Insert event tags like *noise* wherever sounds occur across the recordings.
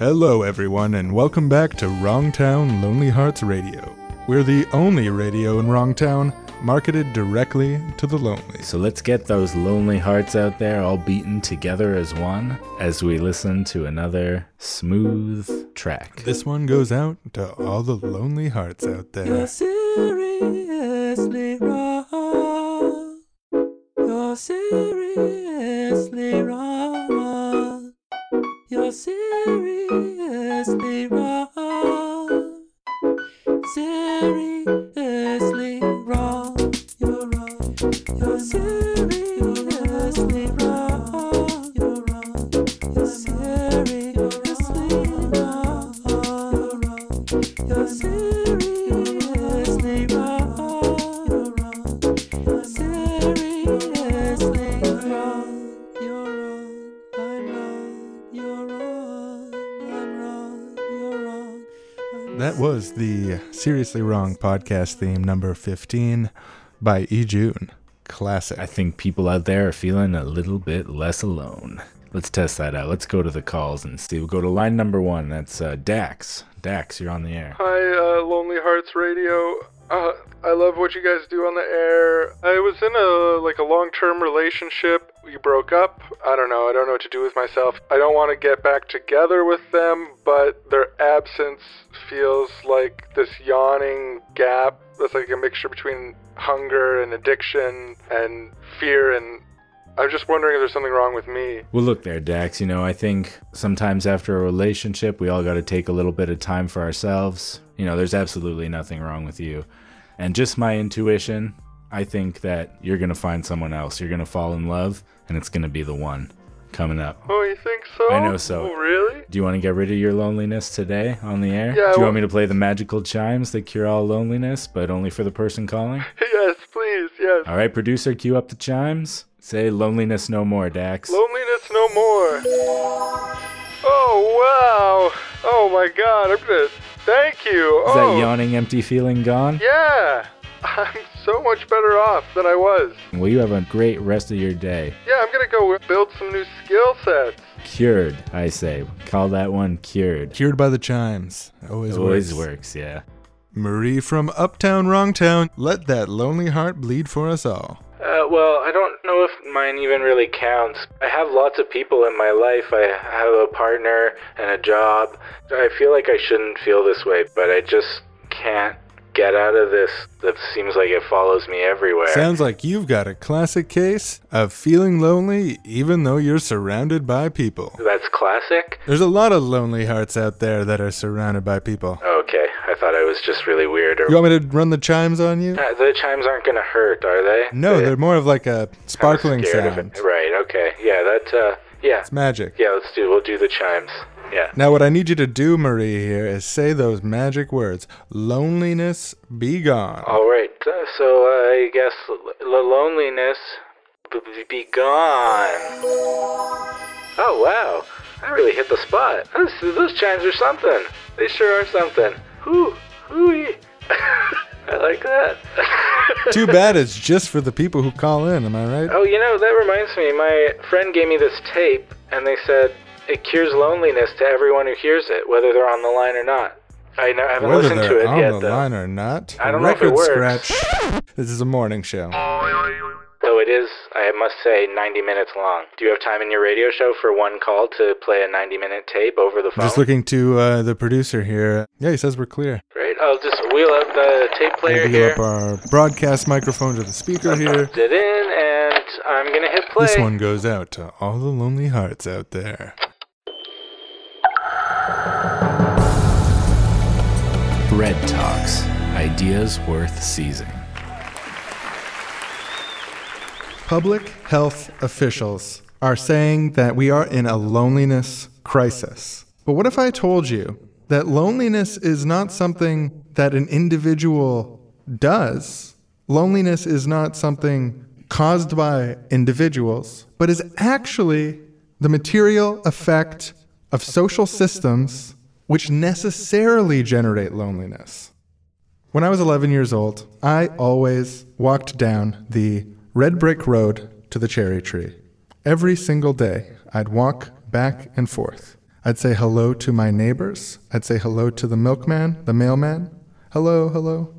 Hello, everyone, and welcome back to Wrongtown Lonely Hearts Radio. We're the only radio in Wrongtown marketed directly to the lonely. So let's get those lonely hearts out there all beaten together as one as we listen to another smooth track. This one goes out to all the lonely hearts out there. You're seriously wrong. Wrong podcast theme number 15 by E. June. Classic. I think people out there are feeling a little bit less alone. Let's test that out. Let's go to the calls and see. We'll go to line number one. That's uh, Dax. Dax, you're on the air. Hi, uh, Lonely Hearts Radio. Uh, I love what you guys do on the air. I was in a like a long-term relationship. We broke up. I don't know. I don't know what to do with myself. I don't want to get back together with them, but their absence feels like this yawning gap. That's like a mixture between hunger and addiction and fear and I'm just wondering if there's something wrong with me. Well, look there, Dax. You know, I think sometimes after a relationship, we all got to take a little bit of time for ourselves. You know, there's absolutely nothing wrong with you. And just my intuition, I think that you're going to find someone else. You're going to fall in love, and it's going to be the one coming up. Oh, you think so? I know so. Oh, really? Do you want to get rid of your loneliness today on the air? Yeah, Do you well- want me to play the magical chimes that cure all loneliness, but only for the person calling? *laughs* yes, please. Yes. All right, producer, cue up the chimes. Say loneliness no more, Dax. Loneliness no more. Oh wow! Oh my God! I'm gonna thank you. Is oh that yawning, empty feeling gone? yeah, *laughs* I'm so much better off than I was. Well, you have a great rest of your day. Yeah, I'm gonna go build some new skill sets. Cured, I say. Call that one cured. Cured by the chimes. Always, Always works. works, yeah. Marie from Uptown Wrongtown. Let that lonely heart bleed for us all. Uh, well, I don't know if mine even really counts. I have lots of people in my life. I have a partner and a job. I feel like I shouldn't feel this way, but I just can't get out of this. That seems like it follows me everywhere. Sounds like you've got a classic case of feeling lonely even though you're surrounded by people. That's classic? There's a lot of lonely hearts out there that are surrounded by people. Okay, thought I was just really weird. Or You want me to run the chimes on you? Uh, the chimes aren't gonna hurt, are they? No, They- they're more of like a sparkling sound. Right. Okay. Yeah. That. Uh. Yeah. It's magic. Yeah. Let's do. We'll do the chimes. Yeah. Now, what I need you to do, Marie, here is say those magic words loneliness be gone. All right. Uh, so uh, I guess l- loneliness be gone. Oh wow! I really hit the spot. Those, those chimes are something. They sure are something. Hoo hooey. *laughs* I like that. *laughs* Too bad it's just for the people who call in, am I right? Oh, you know that reminds me. My friend gave me this tape, and they said it cures loneliness to everyone who hears it, whether they're on the line or not. I, know, I haven't Whether listened to it on yet, the though. line or not. I don't know if it Record works. scratch. This is a morning show. *laughs* Though it is, I must say, 90 minutes long. Do you have time in your radio show for one call to play a 90 minute tape over the phone? Just looking to uh, the producer here. Yeah, he says we're clear. Great. I'll just wheel up the tape player We'll here. up our broadcast microphone to the speaker here. Put it in, and I'm going to hit play. This one goes out to all the lonely hearts out there. Red Talks. Ideas worth seizing. Public health officials are saying that we are in a loneliness crisis. But what if I told you that loneliness is not something that an individual does? Loneliness is not something caused by individuals, but is actually the material effect of social systems which necessarily generate loneliness. When I was 11 years old, I always walked down the red brick road to the cherry tree. Every single day, I'd walk back and forth. I'd say hello to my neighbors. I'd say hello to the milkman, the mailman. Hello, hello.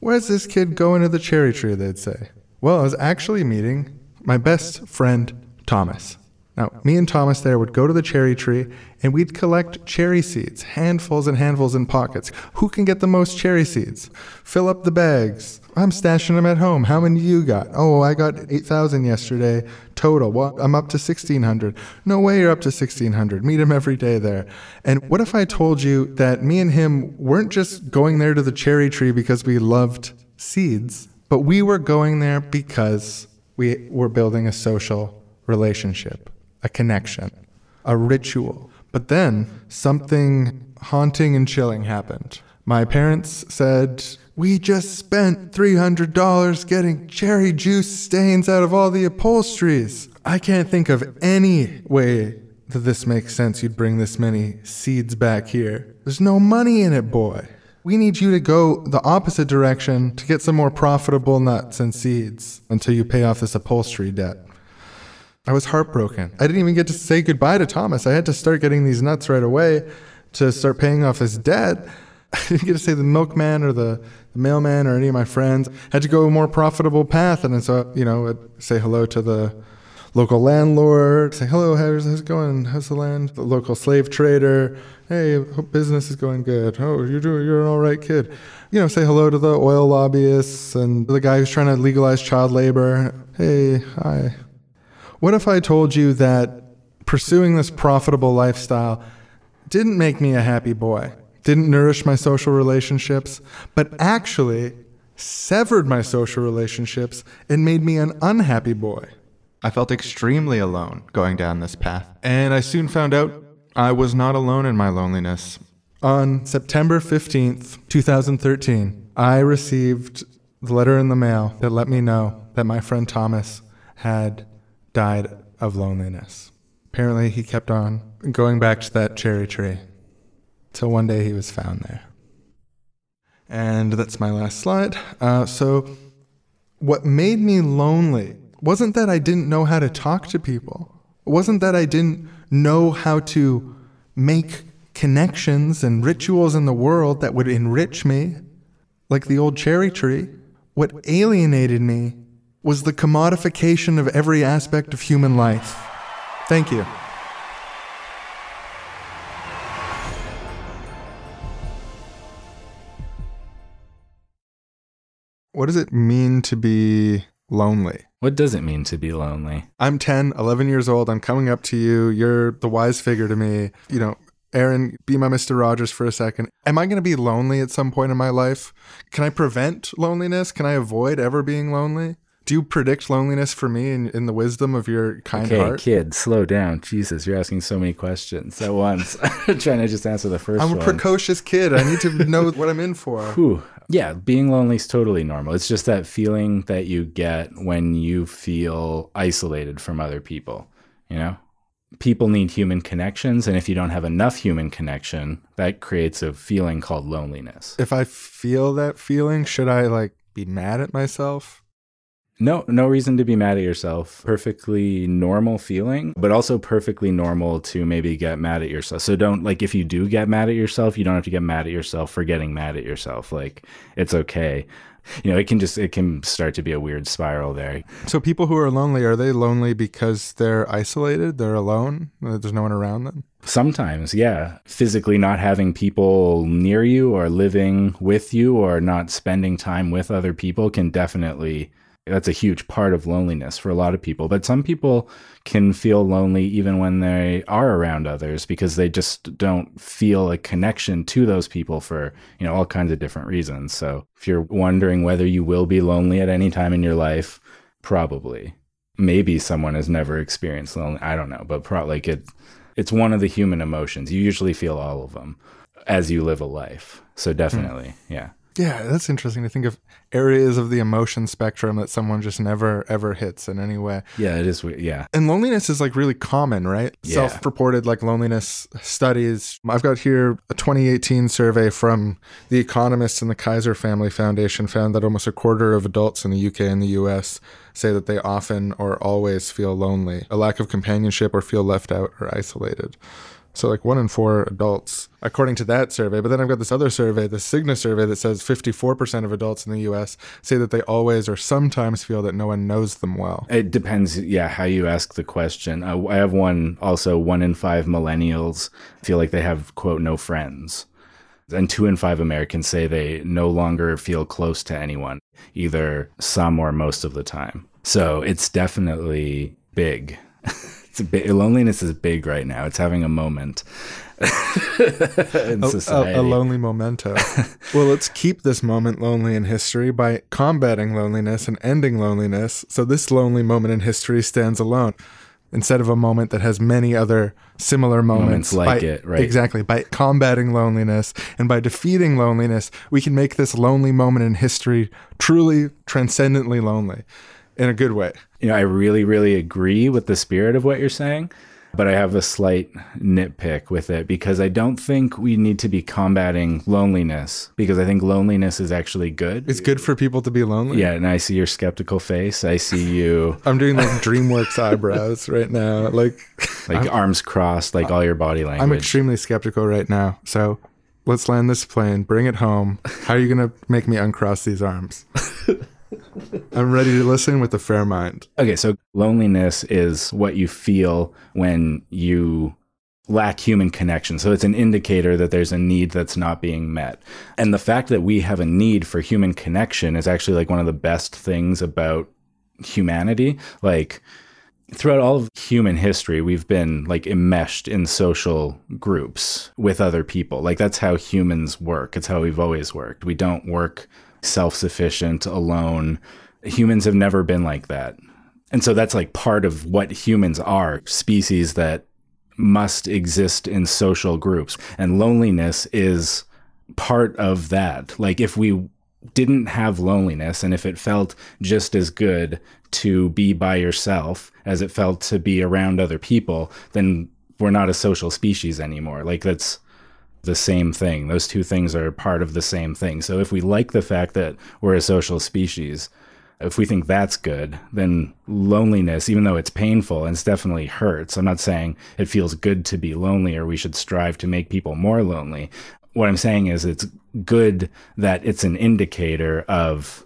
Where's this kid going to the cherry tree? They'd say. Well, I was actually meeting my best friend, Thomas. Now, me and Thomas there would go to the cherry tree and we'd collect cherry seeds, handfuls and handfuls in pockets. Who can get the most cherry seeds? Fill up the bags. I'm stashing them at home. How many you got? Oh, I got 8,000 yesterday total. Well, I'm up to 1,600. No way you're up to 1,600. Meet him every day there. And what if I told you that me and him weren't just going there to the cherry tree because we loved seeds, but we were going there because we were building a social relationship, a connection, a ritual. But then something haunting and chilling happened. My parents said, We just spent $300 getting cherry juice stains out of all the upholsteries. I can't think of any way that this makes sense. You'd bring this many seeds back here. There's no money in it, boy. We need you to go the opposite direction to get some more profitable nuts and seeds until you pay off this upholstery debt. I was heartbroken. I didn't even get to say goodbye to Thomas. I had to start getting these nuts right away to start paying off his debt. *laughs* I didn't get to say the milkman or the, mailman or any of my friends. I had to go a more profitable path. And so, you know, I'd say hello to the local landlord, say, hello, how's, how's it going? How's the land? The local slave trader. Hey, hope business is going good. Oh, you're doing, you're an all right kid. You know, say hello to the oil lobbyists and the guy who's trying to legalize child labor. Hey, hi. What if I told you that pursuing this profitable lifestyle didn't make me a happy boy, didn't nourish my social relationships, but actually severed my social relationships and made me an unhappy boy? I felt extremely alone going down this path, and I soon found out I was not alone in my loneliness. On September 15th, 2013, I received the letter in the mail that let me know that my friend Thomas had died of loneliness. Apparently, he kept on going back to that cherry tree till one day he was found there. And that's my last slide. Uh, so, what made me lonely wasn't that I didn't know how to talk to people, it wasn't that I didn't know how to make connections and rituals in the world that would enrich me, like the old cherry tree. What alienated me was the commodification of every aspect of human life. Thank you. What does it mean to be lonely? What does it mean to be lonely? I'm 10, 11 years old. I'm coming up to you. You're the wise figure to me. You know, Aaron, be my Mr. Rogers for a second. Am I going to be lonely at some point in my life? Can I prevent loneliness? Can I avoid ever being lonely? Do you predict loneliness for me in, in the wisdom of your kind Okay, heart? kid, slow down. Jesus, you're asking so many questions at once. *laughs* I'm trying to just answer the 1st I'm a one. precocious kid. I need to *laughs* know what I'm in for. Whew. Yeah, being lonely is totally normal. It's just that feeling that you get when you feel isolated from other people, you know? People need human connections, and if you don't have enough human connection, that creates a feeling called loneliness. If I feel that feeling, should I like be mad at myself? No, no reason to be mad at yourself. Perfectly normal feeling, but also perfectly normal to maybe get mad at yourself. So don't like if you do get mad at yourself, you don't have to get mad at yourself for getting mad at yourself. Like it's okay. You know, it can just it can start to be a weird spiral there. So people who are lonely, are they lonely because they're isolated? They're alone? Uh, there's no one around them? Sometimes, yeah. Physically not having people near you or living with you or not spending time with other people can definitely that's a huge part of loneliness for a lot of people. But some people can feel lonely even when they are around others because they just don't feel a connection to those people for, you know, all kinds of different reasons. So if you're wondering whether you will be lonely at any time in your life, probably. Maybe someone has never experienced lonely. I don't know, but pro- like it it's one of the human emotions. You usually feel all of them as you live a life. So hmm. definitely, yeah. Yeah, that's interesting to think of areas of the emotion spectrum that someone just never ever hits in any way. Yeah, it is. Yeah. And loneliness is like really common, right? Yeah. Self-reported like loneliness studies. I've got here a 2018 survey from The Economist and the Kaiser Family Foundation found that almost a quarter of adults in the UK and the US say that they often or always feel lonely, a lack of companionship or feel left out or isolated. So like one in four adults, according to that survey. But then I've got this other survey, the Cigna survey, that says 54% of adults in the U.S. say that they always or sometimes feel that no one knows them well. It depends, yeah, how you ask the question. Uh, I have one also one in five millennials feel like they have, quote, no friends. And two in five Americans say they no longer feel close to anyone, either some or most of the time. So it's definitely big. *laughs* it's big, loneliness is big right now. It's having a moment *laughs* in A- society. A, a lonely memento. *laughs* well, let's keep this moment lonely in history by combating loneliness and ending loneliness. So this lonely moment in history stands alone. Instead of a moment that has many other similar moments, Moments like by- it, right. Exactly. By combating loneliness and by defeating loneliness, we can make this lonely moment in history truly transcendently lonely in a good way. You know, I really, really agree with the spirit of what you're saying, but I have a slight nitpick with it because I don't think we need to be combating loneliness because I think loneliness is actually good. It's good for people to be lonely. yeah, and I see your skeptical face. I see you *laughs* I'm doing like DreamWorks eyebrows right now. Like *laughs* like arms crossed, like all your body language. I'm extremely skeptical right now. So let's land this plane, bring it home. How are you going to make me uncross these arms? *laughs* I'm ready to listen with a fair mind. Okay, so loneliness is what you feel when you lack human connection. So it's an indicator that there's a need that's not being met. And the fact that we have a need for human connection is actually like one of the best things about humanity. Like throughout all of human history, we've been like enmeshed in social groups with other people. Like that's how humans work. It's how we've always worked. We don't work self sufficient alone. Humans have never been like that. And so that's like part of what humans are species that must exist in social groups. And loneliness is part of that. Like if we didn't have loneliness and if it felt just as good to be by yourself as it felt to be around other people, then we're not a social species anymore. Like that's the same thing. Those two things are part of the same thing. So if we like the fact that we're a social species, if we think that's good, then loneliness, even though it's painful and it's definitely hurts, I'm not saying it feels good to be lonely or we should strive to make people more lonely. What I'm saying is it's good that it's an indicator of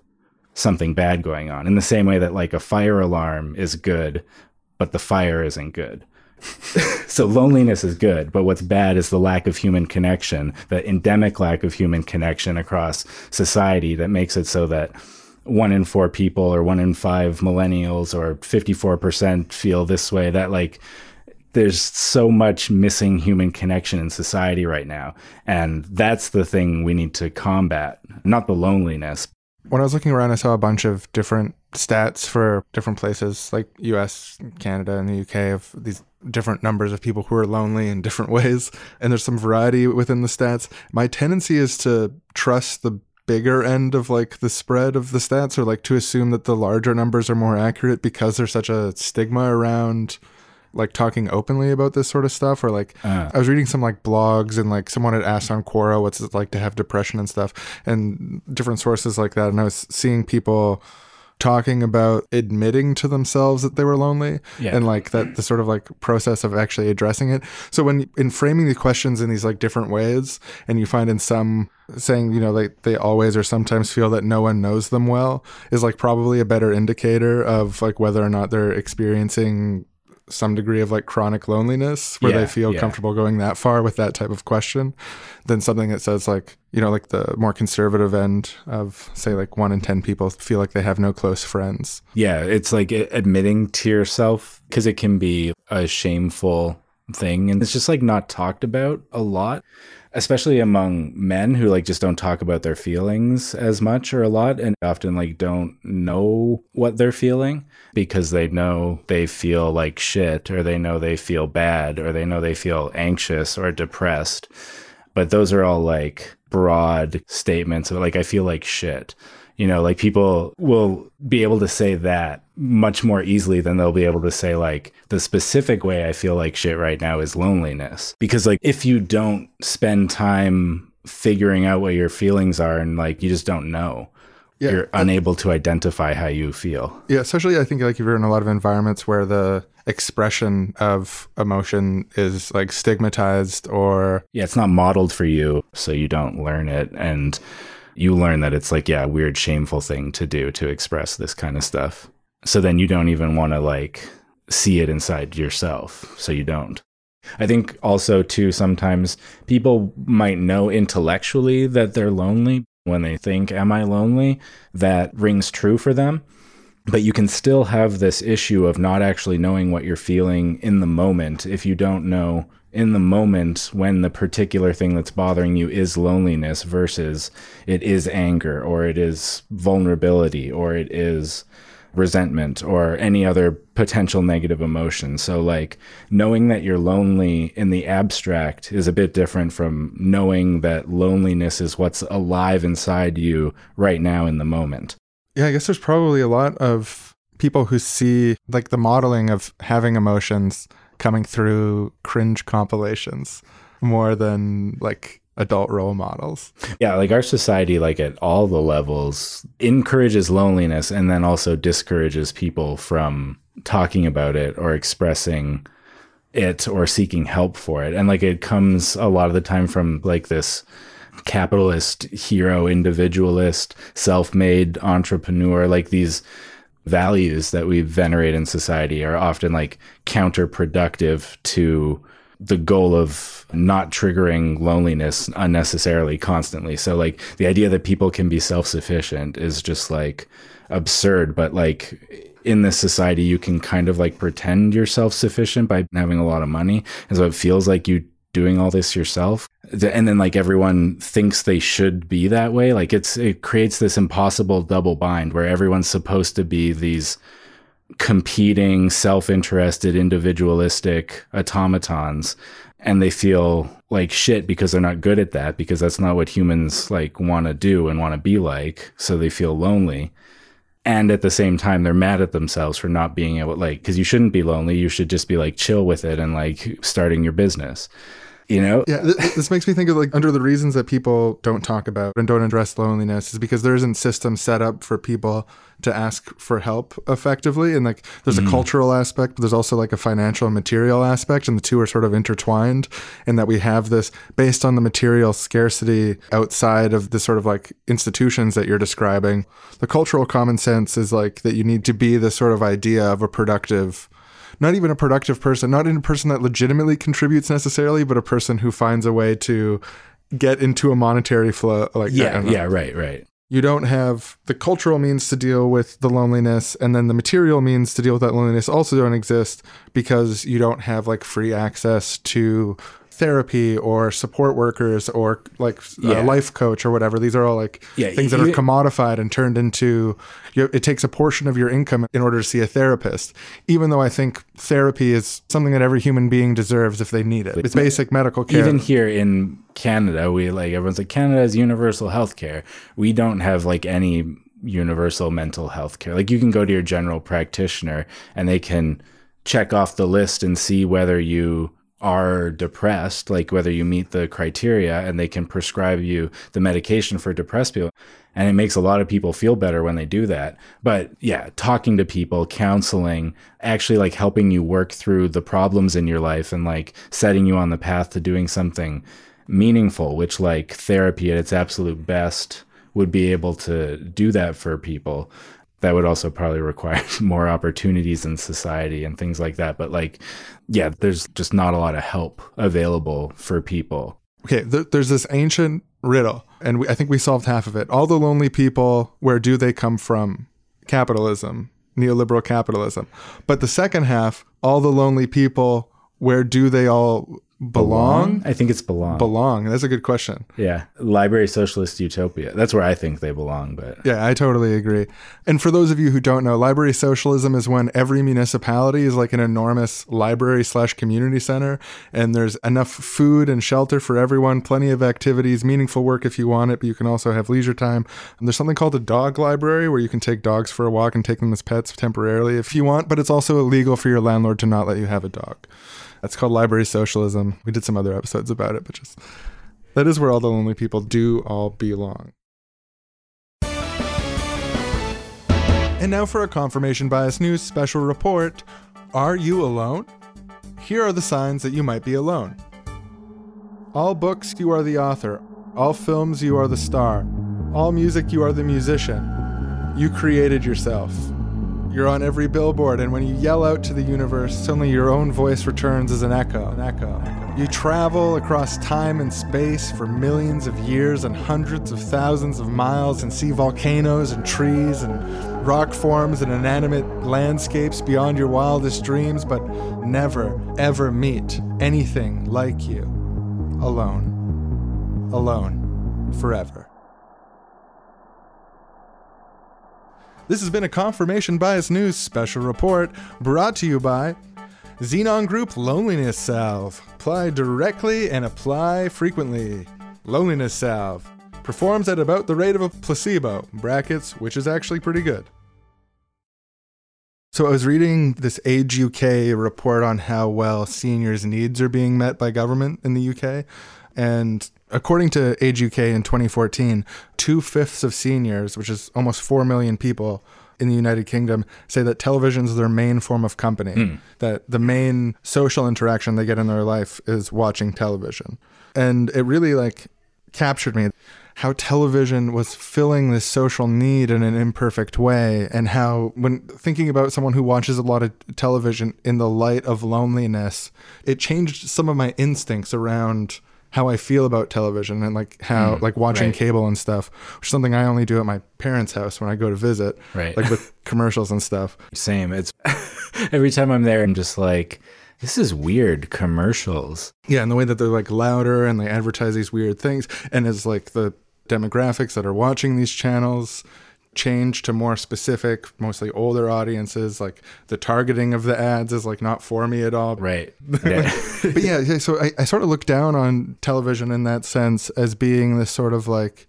something bad going on in the same way that like a fire alarm is good, but the fire isn't good. *laughs* so loneliness is good, but what's bad is the lack of human connection, the endemic lack of human connection across society that makes it so that one in four people or one in five millennials or 54% feel this way that like there's so much missing human connection in society right now. And that's the thing we need to combat not the loneliness. When I was looking around, I saw a bunch of different stats for different places like US, Canada, and the UK of these different numbers of people who are lonely in different *laughs* ways. And there's some variety within the stats. My tendency is to trust the bigger end of like the spread of the stats or like to assume that the larger numbers are more accurate because there's such a stigma around like talking openly about this sort of stuff or like Uh. I was reading some like blogs and like someone had asked on Quora what's it like to have depression and stuff and different sources like that and I was seeing people talking about admitting to themselves that they were lonely Yeah. and like that the sort of like process of actually addressing it so when in framing the questions in these like different ways and you find in some saying you know like they always or sometimes feel that no one knows them well is like probably a better indicator of like whether or not they're experiencing some degree of like chronic loneliness where Yeah, they feel yeah. comfortable going that far with that type of question than something that says like you know like the more conservative end of say like one in 10 people feel like they have no close friends Yeah, it's like admitting to yourself because it can be a shameful thing and it's just like not talked about a lot, especially among men who like just don't talk about their feelings as much or a lot and often like don't know what they're feeling because they know they feel like shit or they know they feel bad or they know they feel anxious or depressed. But those are all like broad statements of like I feel like shit. You know, like people will be able to say that much more easily than they'll be able to say like the specific way I feel like shit right now is loneliness. Because like if you don't spend time figuring out what your feelings are and like you just don't know, Yeah. you're unable to identify how you feel. Yeah, especially I think like if you're in a lot of environments where the expression of emotion is like stigmatized or Yeah, it's not modeled for you, so you don't learn it. And you learn that it's like, yeah, a weird, shameful thing to do to express this kind of stuff. So then you don't even want to like see it inside yourself. So you don't. I think also, too, sometimes people might know intellectually that they're lonely when they think, Am I lonely? That rings true for them. But you can still have this issue of not actually knowing what you're feeling in the moment if you don't know in the moment when the particular thing that's bothering you is loneliness versus it is anger or it is vulnerability or it is resentment or any other potential negative emotion. So, like, knowing that you're lonely in the abstract is a bit different from knowing that loneliness is what's alive inside you right now in the moment. Yeah, I guess there's probably a lot of people who see like the modeling of having emotions coming through cringe compilations more than like adult role models. Yeah, like our society, like at all the levels, encourages loneliness and then also discourages people from talking about it or expressing it or seeking help for it. And like it comes a lot of the time from like this capitalist hero individualist self-made entrepreneur like these values that we venerate in society are often like counterproductive to the goal of not triggering loneliness unnecessarily constantly. So like the idea that people can be self-sufficient is just like absurd, but like in this society you can kind of like pretend you're self-sufficient by having a lot of money. And so it feels like you doing all this yourself. And then like everyone thinks they should be that way. Like it's it creates this impossible double bind where everyone's supposed to be these competing, self-interested, individualistic automatons and they feel like shit because they're not good at that because that's not what humans like want to do and want to be like so they feel lonely. And at the same time they're mad at themselves for not being able like because you shouldn't be lonely you should just be like chill with it and like starting your business you know Yeah, th- this makes me think of like under the reasons that people don't talk about and don't address loneliness is because there isn't systems set up for people to ask for help effectively. And like there's a mm. cultural aspect, but there's also like a financial and material aspect, and the two are sort of intertwined. And that we have this based on the material scarcity outside of the sort of like institutions that you're describing. The cultural common sense is like that you need to be the sort of idea of a productive not even a productive person, not even a person that legitimately contributes necessarily, but a person who finds a way to get into a monetary flow. Like yeah yeah right right you don't have the cultural means to deal with the loneliness, and then the material means to deal with that loneliness also don't exist because you don't have like free access to therapy or support workers or like Yeah. a life coach or whatever. These are all like Yeah, things that are commodified and turned into. You it takes a portion of your income in order to see a therapist. Even though I think therapy is something that every human being deserves if they need it. It's basic medical care. even here in Canada, we like everyone's like Canada has universal health care. We don't have like any universal mental health care. Like you can go to your general practitioner and they can check off the list and see whether you are depressed, like whether you meet the criteria, and they can prescribe you the medication for depressed people. And it makes a lot of people feel better when they do that. But yeah, talking to people, counseling, actually like helping you work through the problems in your life and like setting you on the path to doing something meaningful, which like therapy at its absolute best would be able to do that for people. That would also probably require *laughs* more opportunities in society and things like that. But like, yeah, there's just not a lot of help available for people. Okay, th- there's this ancient riddle, and we, I think we solved half of it. All the lonely people, where do they come from? Capitalism, neoliberal capitalism. But the second half, all the lonely people, where do they all belong? I think it's belong. Belong. That's a good question. yeah. Library socialist utopia. That's where I think they belong. But Yeah, I totally agree. And for those of you who don't know, library socialism is when every municipality is like an enormous library slash community center, and there's enough food and shelter for everyone, plenty of activities, meaningful work if you want it, but you can also have leisure time. And there's something called a dog library where you can take dogs for a walk and take them as pets temporarily if you want, but it's also illegal for your landlord to not let you have a dog. That's called library socialism. We did some other episodes about it, but just that is where all the lonely people do all belong. And now for a confirmation bias news special report. Are you alone? Here are the signs that you might be alone. All books, you are the author. All films, you are the star. All music, you are the musician. You created yourself. You're on every billboard, and when you yell out to the universe, suddenly your own voice returns as an echo. An echo. You travel across time and space for millions of years and hundreds of thousands of miles and see volcanoes and trees and rock forms and inanimate landscapes beyond your wildest dreams, but never, ever meet anything like you. Alone. Alone. Forever. This has been a Confirmation Bias News special report brought to you by Xenon Group Loneliness Salve. Apply directly and apply frequently. Loneliness Salve performs at about the rate of a placebo, brackets, which is actually pretty good. So I was reading this Age UK report on how well seniors' needs are being met by government in the UK. And according to Age UK in 2014, two fifths of seniors, which is almost 4 million people in the United Kingdom, say that television is their main form of company, hmm. that the main social interaction they get in their life is watching television. And it really like captured me how television was filling this social need in an imperfect way and how when thinking about someone who watches a lot of television in the light of loneliness it changed some of my instincts around how I feel about television and like how mm, like watching right. cable and stuff which is something I only do at my parents house when I go to visit Right. like with *laughs* commercials and stuff Same. It's *laughs* every time I'm there, I'm just like, this is weird commercials. Yeah, and the way that they're like louder and they advertise these weird things, and it's like the demographics that are watching these channels change to more specific, mostly older audiences, like the targeting of the ads is like not for me at all. Right. *laughs* Yeah. But yeah, so I, I sort of look down on television in that sense as being this sort of like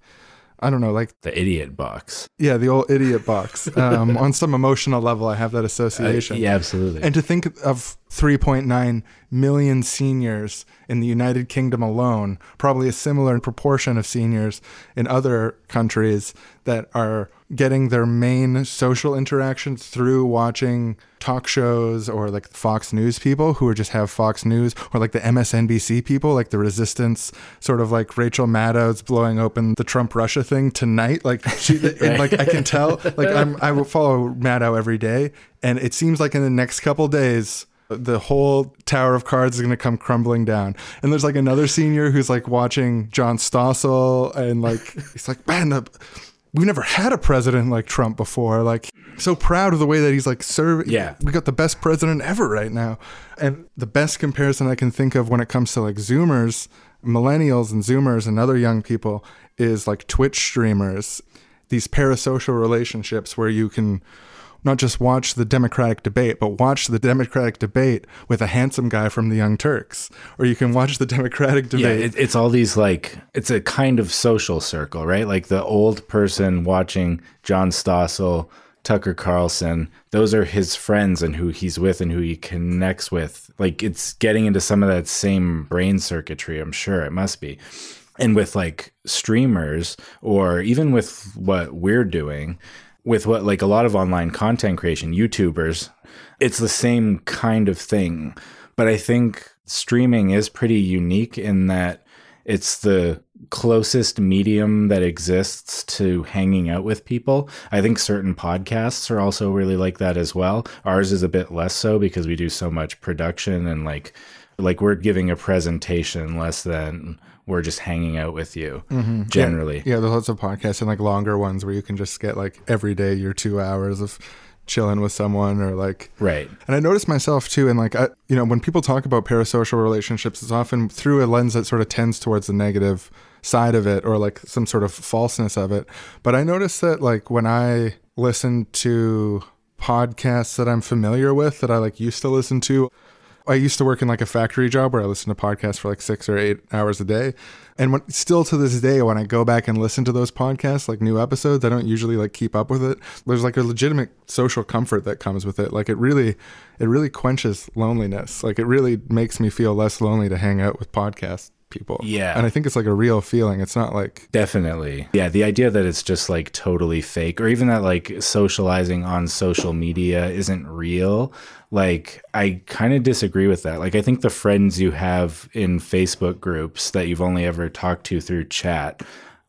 I don't know, like the idiot box. yeah, the old idiot box. *laughs* Um, on some emotional level, I have that Uh, association. yeah, absolutely. And to think of 3.9 million seniors in the United Kingdom alone, probably a similar proportion of seniors in other countries that are getting their main social interactions through watching talk shows or like Fox News people who are just have Fox News or like the MSNBC people, like the resistance, sort of like Rachel Maddow's blowing open the Trump Russia thing tonight. Like *laughs* she, *laughs* and like I can tell, like I'm, I will follow Maddow every day. And it seems like in the next couple days, the whole tower of cards is going to come crumbling down. And there's like another senior who's like watching John Stossel and like, *laughs* he's like, man, the, we've never had a president like Trump before. Like, so proud of the way that he's like serving. Yeah. We got the best president ever right now. And the best comparison I can think of when it comes to like Zoomers, millennials and Zoomers and other young people is like Twitch streamers, these parasocial relationships where you can not just watch the Democratic debate, but watch the Democratic debate with a handsome guy from the Young Turks. Or you can watch the Democratic yeah, debate. it, it's all these like it's a kind of social circle, right? Like the old person watching John Stossel, Tucker Carlson, those are his friends and who he's with and who he connects with. Like it's getting into some of that same brain circuitry, I'm sure it must be. And with like streamers or even with what we're doing, with what like a lot of online content creation, YouTubers, it's the same kind of thing. But I think streaming is pretty unique in that it's the closest medium that exists to hanging out with people. I think certain podcasts are also really like that as well. Ours is a bit less so because we do so much production and like like we're giving a presentation less than we're just hanging out with you mm-hmm. generally. yeah, there's lots of podcasts and like longer ones where you can just get like every day your two hours of chilling with someone or like Right. And I noticed myself too, and like, I, you know, when people talk about parasocial relationships, it's often through a lens that sort of tends towards the negative side of it or like some sort of falseness of it. But I noticed that like when I listen to podcasts that I'm familiar with that I like used to listen to, I used to work in like a factory job where I listened to podcasts for like six or eight hours a day. And when, still to this day, when I go back and listen to those podcasts, like new episodes, I don't usually like keep up with it. There's like a legitimate social comfort that comes with it. Like it really, it really quenches loneliness. Like it really makes me feel less lonely to hang out with podcasts. People. Yeah. And I think it's like a real feeling. It's not like Definitely. Yeah, the idea that it's just like totally fake or even that like socializing on social media isn't real, like I kind of disagree with that. Like I think the friends you have in Facebook groups that you've only ever talked to through chat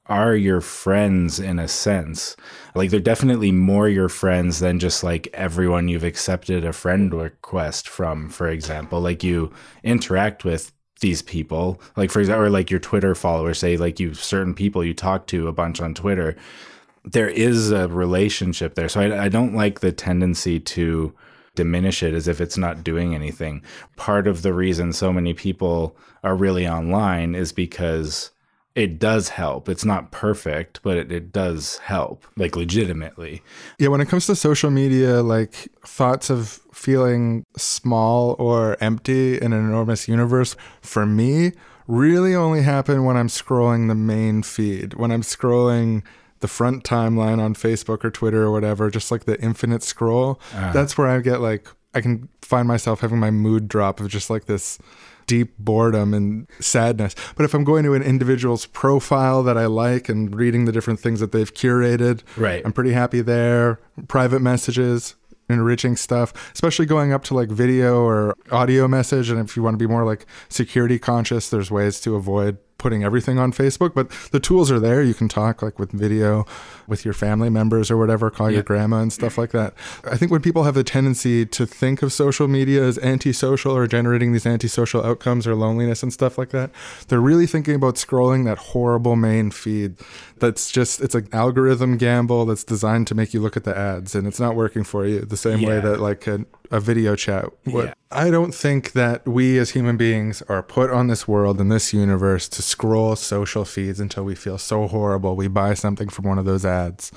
are your friends in a sense. Like they're definitely more your friends than just like everyone you've accepted a friend request from, for example. Like you interact with these people, like for example, like your Twitter followers say, like you certain people you talk to a bunch on Twitter. There is a relationship there. So I, I don't like the tendency to diminish it as if it's not doing anything. Part of the reason so many people are really online is because it does help. It's not perfect, but it, it does help, like legitimately. Yeah, when it comes to social media, like thoughts of feeling small or empty in an enormous universe, for me, really only happen when I'm scrolling the main feed. When I'm scrolling the front timeline on Facebook or Twitter or whatever, just like the infinite scroll, ah. that's where I get like, I can find myself having my mood drop of just like this deep boredom and sadness. But if I'm going to an individual's profile that I like and reading the different things that they've curated, Right. I'm pretty happy there. Private messages, enriching stuff, especially going up to like video or audio message. And if you want to be more like security conscious, there's ways to avoid putting everything on Facebook, but the tools are there. You can talk like with video with your family members or whatever, call your grandma and stuff like that. I think when people have the tendency to think of social media as antisocial or generating these antisocial outcomes or loneliness and stuff like that, they're really thinking about scrolling that horrible main feed that's just it's an algorithm gamble that's designed to make you look at the ads and it's not working for you the same way that like a, a video chat would. Yeah. I don't think that we as human beings are put on this world in this universe to scroll social feeds until we feel so horrible we buy something from one of those ads.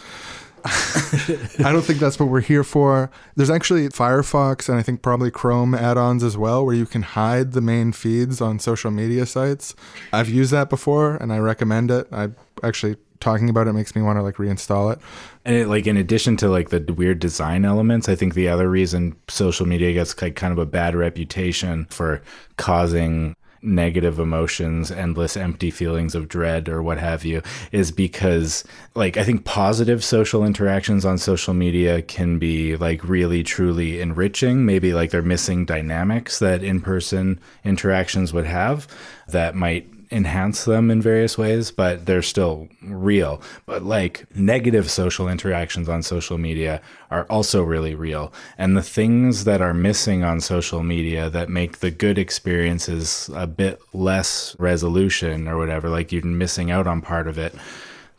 *laughs* I don't think that's what we're here for. There's actually Firefox and I think probably Chrome add-ons as well where you can hide the main feeds on social media sites. I've used that before and I recommend it. I actually talking about it makes me want to like reinstall it. And it, like in addition to like the weird design elements, I think the other reason social media gets like kind of a bad reputation for causing negative emotions, endless empty feelings of dread or what have you is because like I think positive social interactions on social media can be like really truly enriching. Maybe like they're missing dynamics that in-person interactions would have that might enhance them in various ways, but they're still real. But like negative social interactions on social media are also really real. And the things that are missing on social media that make the good experiences a bit less resolution or whatever, like you're missing out on part of it.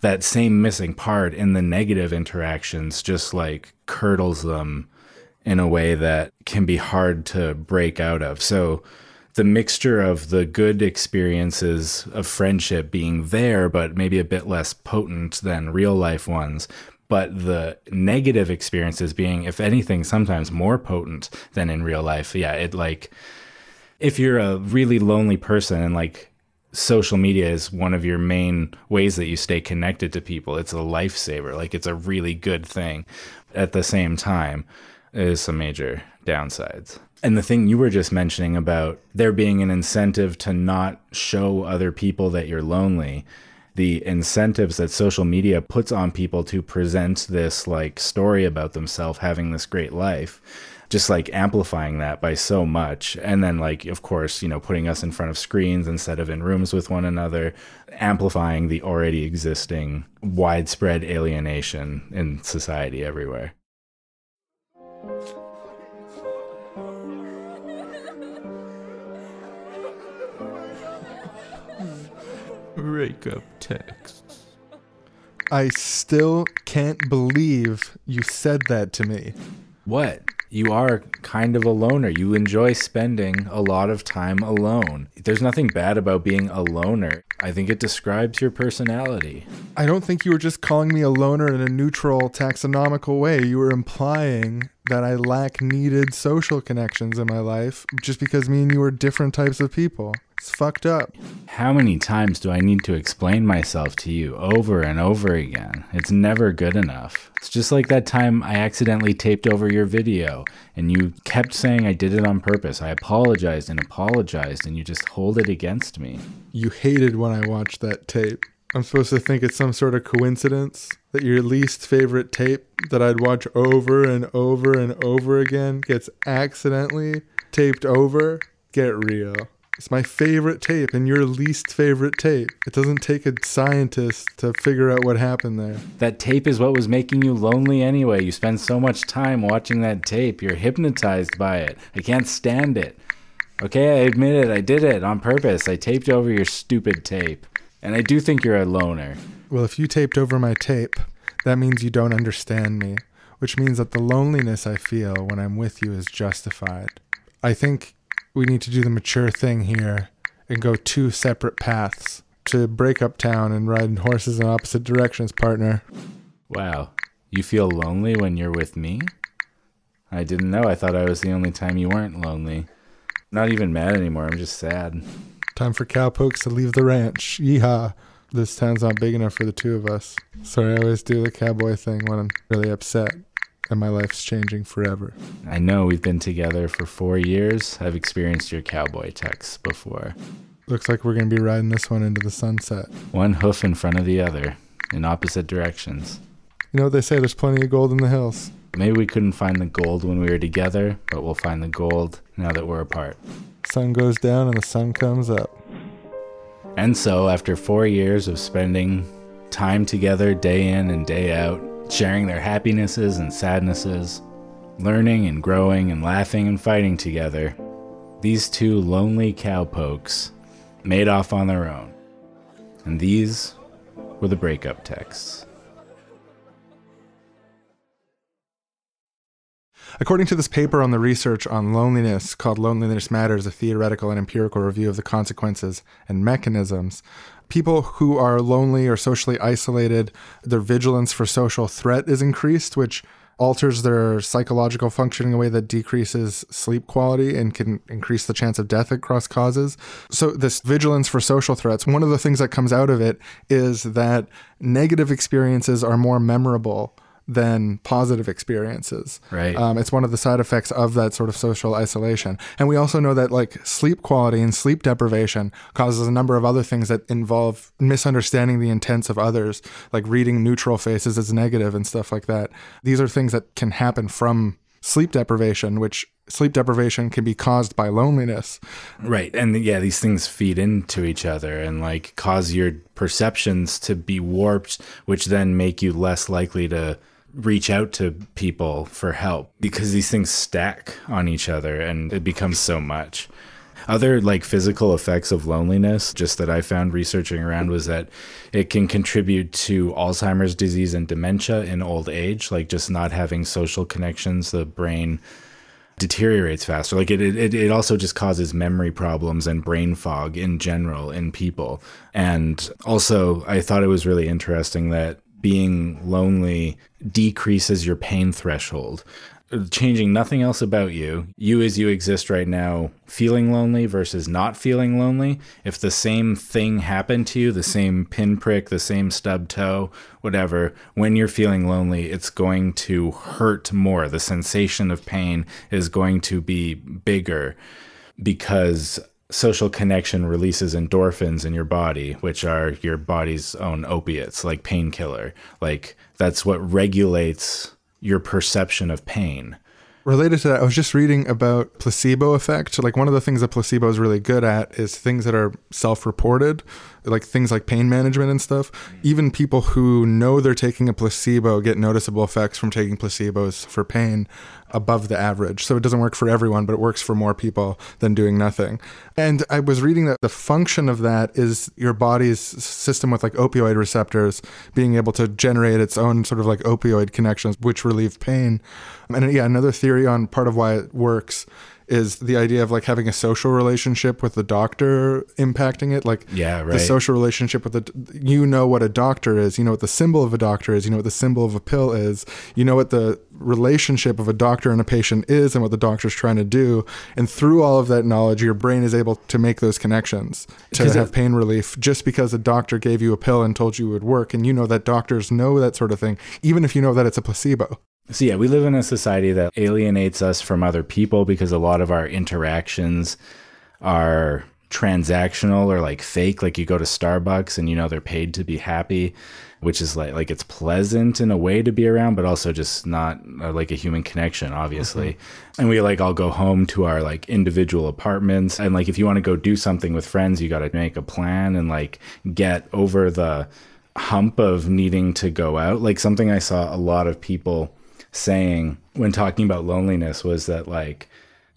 That same missing part in the negative interactions just like curdles them in a way that can be hard to break out of. So the mixture of the good experiences of friendship being there, but maybe a bit less potent than real life ones, but the negative experiences being, if anything, sometimes more potent than in real life. Yeah, it like, if you're a really lonely person and like social media is one of your main ways that you stay connected to people, it's a lifesaver. Like, it's a really good thing. At the same time, there's some major downsides. And the thing you were just mentioning about there being an incentive to not show other people that you're lonely, the incentives that social media puts on people to present this like story about themselves having this great life, just like amplifying that by so much. And then, like, of course, you know, putting us in front of screens instead of in rooms with one another, amplifying the already existing widespread alienation in society everywhere. Breakup texts. I still can't believe you said that to me. What? You are kind of a loner. You enjoy spending a lot of time alone. There's nothing bad about being a loner. I think it describes your personality. I don't think you were just calling me a loner in a neutral taxonomical way. You were implying that I lack needed social connections in my life just because me and you are different types of people. It's fucked up. How many times do I need to explain myself to you over and over again? It's never good enough. It's just like that time I accidentally taped over your video and you kept saying I did it on purpose. I apologized and apologized and you just hold it against me. You hated when I watched that tape. I'm supposed to think it's some sort of coincidence that your least favorite tape that I'd watch over and over and over again gets accidentally taped over. Get real. It's my favorite tape and your least favorite tape. It doesn't take a scientist to figure out what happened there. That tape is what was making you lonely anyway. You spend so much time watching that tape. You're hypnotized by it. I can't stand it. Okay, I admit it. I did it on purpose. I taped over your stupid tape. And I do think you're a loner. Well, if you taped over my tape, that means you don't understand me, which means that the loneliness I feel when I'm with you is justified. I think we need to do the mature thing here and go two separate paths to break up town and ride horses in opposite directions, partner. Wow. You feel lonely when you're with me? I didn't know. I thought I was the only time you weren't lonely. Not even mad anymore. I'm just sad. Time for cowpokes to leave the ranch. Yeehaw. This town's not big enough for the two of us. Sorry, I always do the cowboy thing when I'm really upset and my life's changing forever. I know we've been together for four years. I've experienced your cowboy texts before. Looks like we're going to be riding this one into the sunset. One hoof in front of the other, in opposite directions. You know what they say, there's plenty of gold in the hills. Maybe we couldn't find the gold when we were together, but we'll find the gold now that we're apart. Sun goes down and the sun comes up. And so, after four years of spending time together day in and day out, sharing their happinesses and sadnesses, learning and growing and laughing and fighting together, these two lonely cowpokes made off on their own. And these were the breakup texts. According to this paper on the research on loneliness called Loneliness Matters, a theoretical and empirical review of the consequences and mechanisms, people who are lonely or socially isolated, their vigilance for social threat is increased, which alters their psychological functioning in a way that decreases sleep quality and can increase the chance of death across causes. So, this vigilance for social threats, one of the things that comes out of it is that negative experiences are more memorable than positive experiences. Right. Um, it's one of the side effects of that sort of social isolation. And we also know that like sleep quality and sleep deprivation causes a number of other things that involve misunderstanding the intents of others, like reading neutral faces as negative and stuff like that. These are things that can happen from sleep deprivation, which sleep deprivation can be caused by loneliness. Right. And yeah, these things feed into each other and like cause your perceptions to be warped, which then make you less likely to reach out to people for help because these things stack on each other and it becomes so much. Other like physical effects of loneliness, just that I found researching around, was that it can contribute to Alzheimer's disease and dementia in old age, like just not having social connections. The brain deteriorates faster. Like it, it, it also just causes memory problems and brain fog in general in people. And also, I thought it was really interesting that being lonely decreases your pain threshold. Changing nothing else about you, you as you exist right now, feeling lonely versus not feeling lonely. If the same thing happened to you, the same pinprick, the same stub toe, whatever, when you're feeling lonely, it's going to hurt more. The sensation of pain is going to be bigger because social connection releases endorphins in your body, which are your body's own opiates, like painkiller. Like that's what regulates your perception of pain. Related to that, I was just reading about placebo effect. Like one of the things that placebo is really good at is things that are self-reported, like things like pain management and stuff. Mm. Even people who know they're taking a placebo get noticeable effects from taking placebos for pain above the average. So it doesn't work for everyone, but it works for more people than doing nothing. And I was reading that the function of that is your body's system with like opioid receptors being able to generate its own sort of like opioid connections, which relieve pain. And yeah, another theory on part of why it works is the idea of like having a social relationship with the doctor impacting it. Like Yeah, the social relationship with the you know what a doctor is, you know what the symbol of a doctor is, you know what the symbol of a pill is, you know what the relationship of a doctor and a patient is and what the doctor's trying to do. And through all of that knowledge, your brain is able to make those connections to have it- pain relief just because a doctor gave you a pill and told you it would work. And you know that doctors know that sort of thing, even if you know that it's a placebo. So yeah, we live in a society that alienates us from other people because a lot of our interactions are transactional or like fake. Like you go to Starbucks and you know they're paid to be happy, which is like like it's pleasant in a way to be around, but also just not uh, like a human connection, obviously. And we like all go home to our like individual apartments, and like if you want to go do something with friends, you got to make a plan and like get over the hump of needing to go out. Like something I saw a lot of people saying when talking about loneliness was that like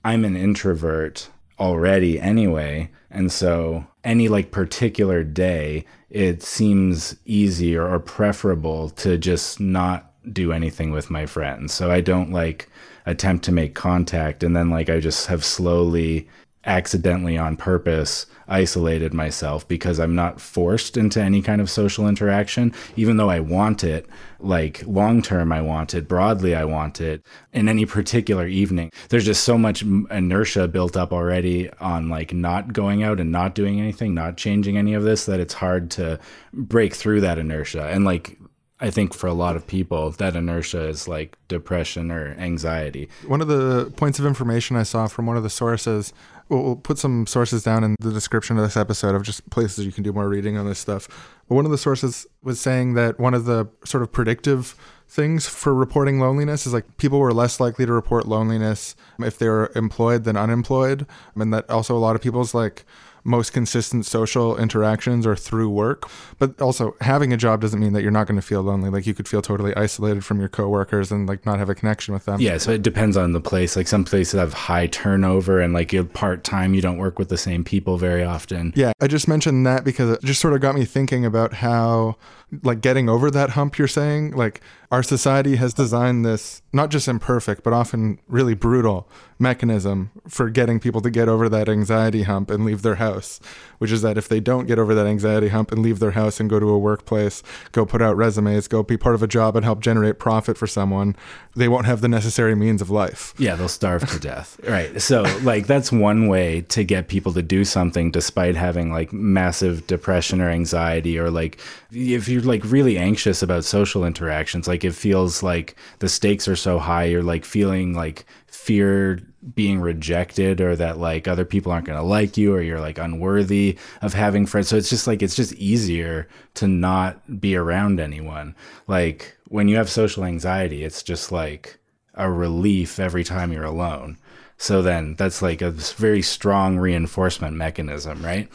I'm an introvert already anyway, and so any like particular day it seems easier or preferable to just not do anything with my friends. So I don't like attempt to make contact and then like I just have slowly accidentally on purpose isolated myself because I'm not forced into any kind of social interaction, even though I want it. Like long term, I want it. Broadly, I want it. In any particular evening, there's just so much inertia built up already on like not going out and not doing anything, not changing any of this, that it's hard to break through that inertia. And like, I think for a lot of people, that inertia is like depression or anxiety. One of the points of information I saw from one of the sources, we'll, we'll put some sources down in the description of this episode of just places you can do more reading on this stuff. But one of the sources was saying that one of the sort of predictive things for reporting loneliness is like people were less likely to report loneliness if they were employed than unemployed. And that also a lot of people's like most consistent social interactions are through work. But also having a job doesn't mean that you're not going to feel lonely. Like you could feel totally isolated from your coworkers and like not have a connection with them. Yeah, so it depends on the place. Like some places have high turnover and like you're part time, you don't work with the same people very often. Yeah, I just mentioned that because it just sort of got me thinking about how, like, getting over that hump you're saying, like, our society has designed this not just imperfect, but often really brutal mechanism for getting people to get over that anxiety hump and leave their house, which is that if they don't get over that anxiety hump and leave their house and go to a workplace, go put out resumes, go be part of a job and help generate profit for someone, they won't have the necessary means of life. Yeah, they'll starve to death. *laughs* Right. So, like, that's one way to get people to do something despite having like massive depression or anxiety, or like if you're like really anxious about social interactions, like it feels like the stakes are so high, you're like feeling like fear being rejected or that like other people aren't going to like you or you're like unworthy of having friends. So it's just like it's just easier to not be around anyone. Like when you have social anxiety, it's just like a relief every time you're alone. So then that's like a very strong reinforcement mechanism, right?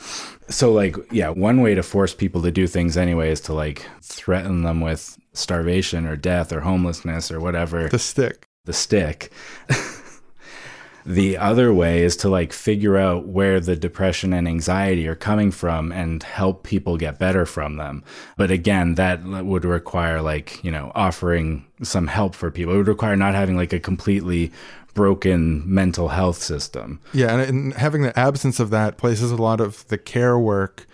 So like yeah, one way to force people to do things anyway is to like threaten them with starvation or death or homelessness or whatever The stick. the stick. *laughs* the other way is to like figure out where the depression and anxiety are coming from and help people get better from them. But again, that would require like, you know, offering some help for people. It would require not having like a completely broken mental health system. Yeah, and, and having the absence of that places a lot of the care work,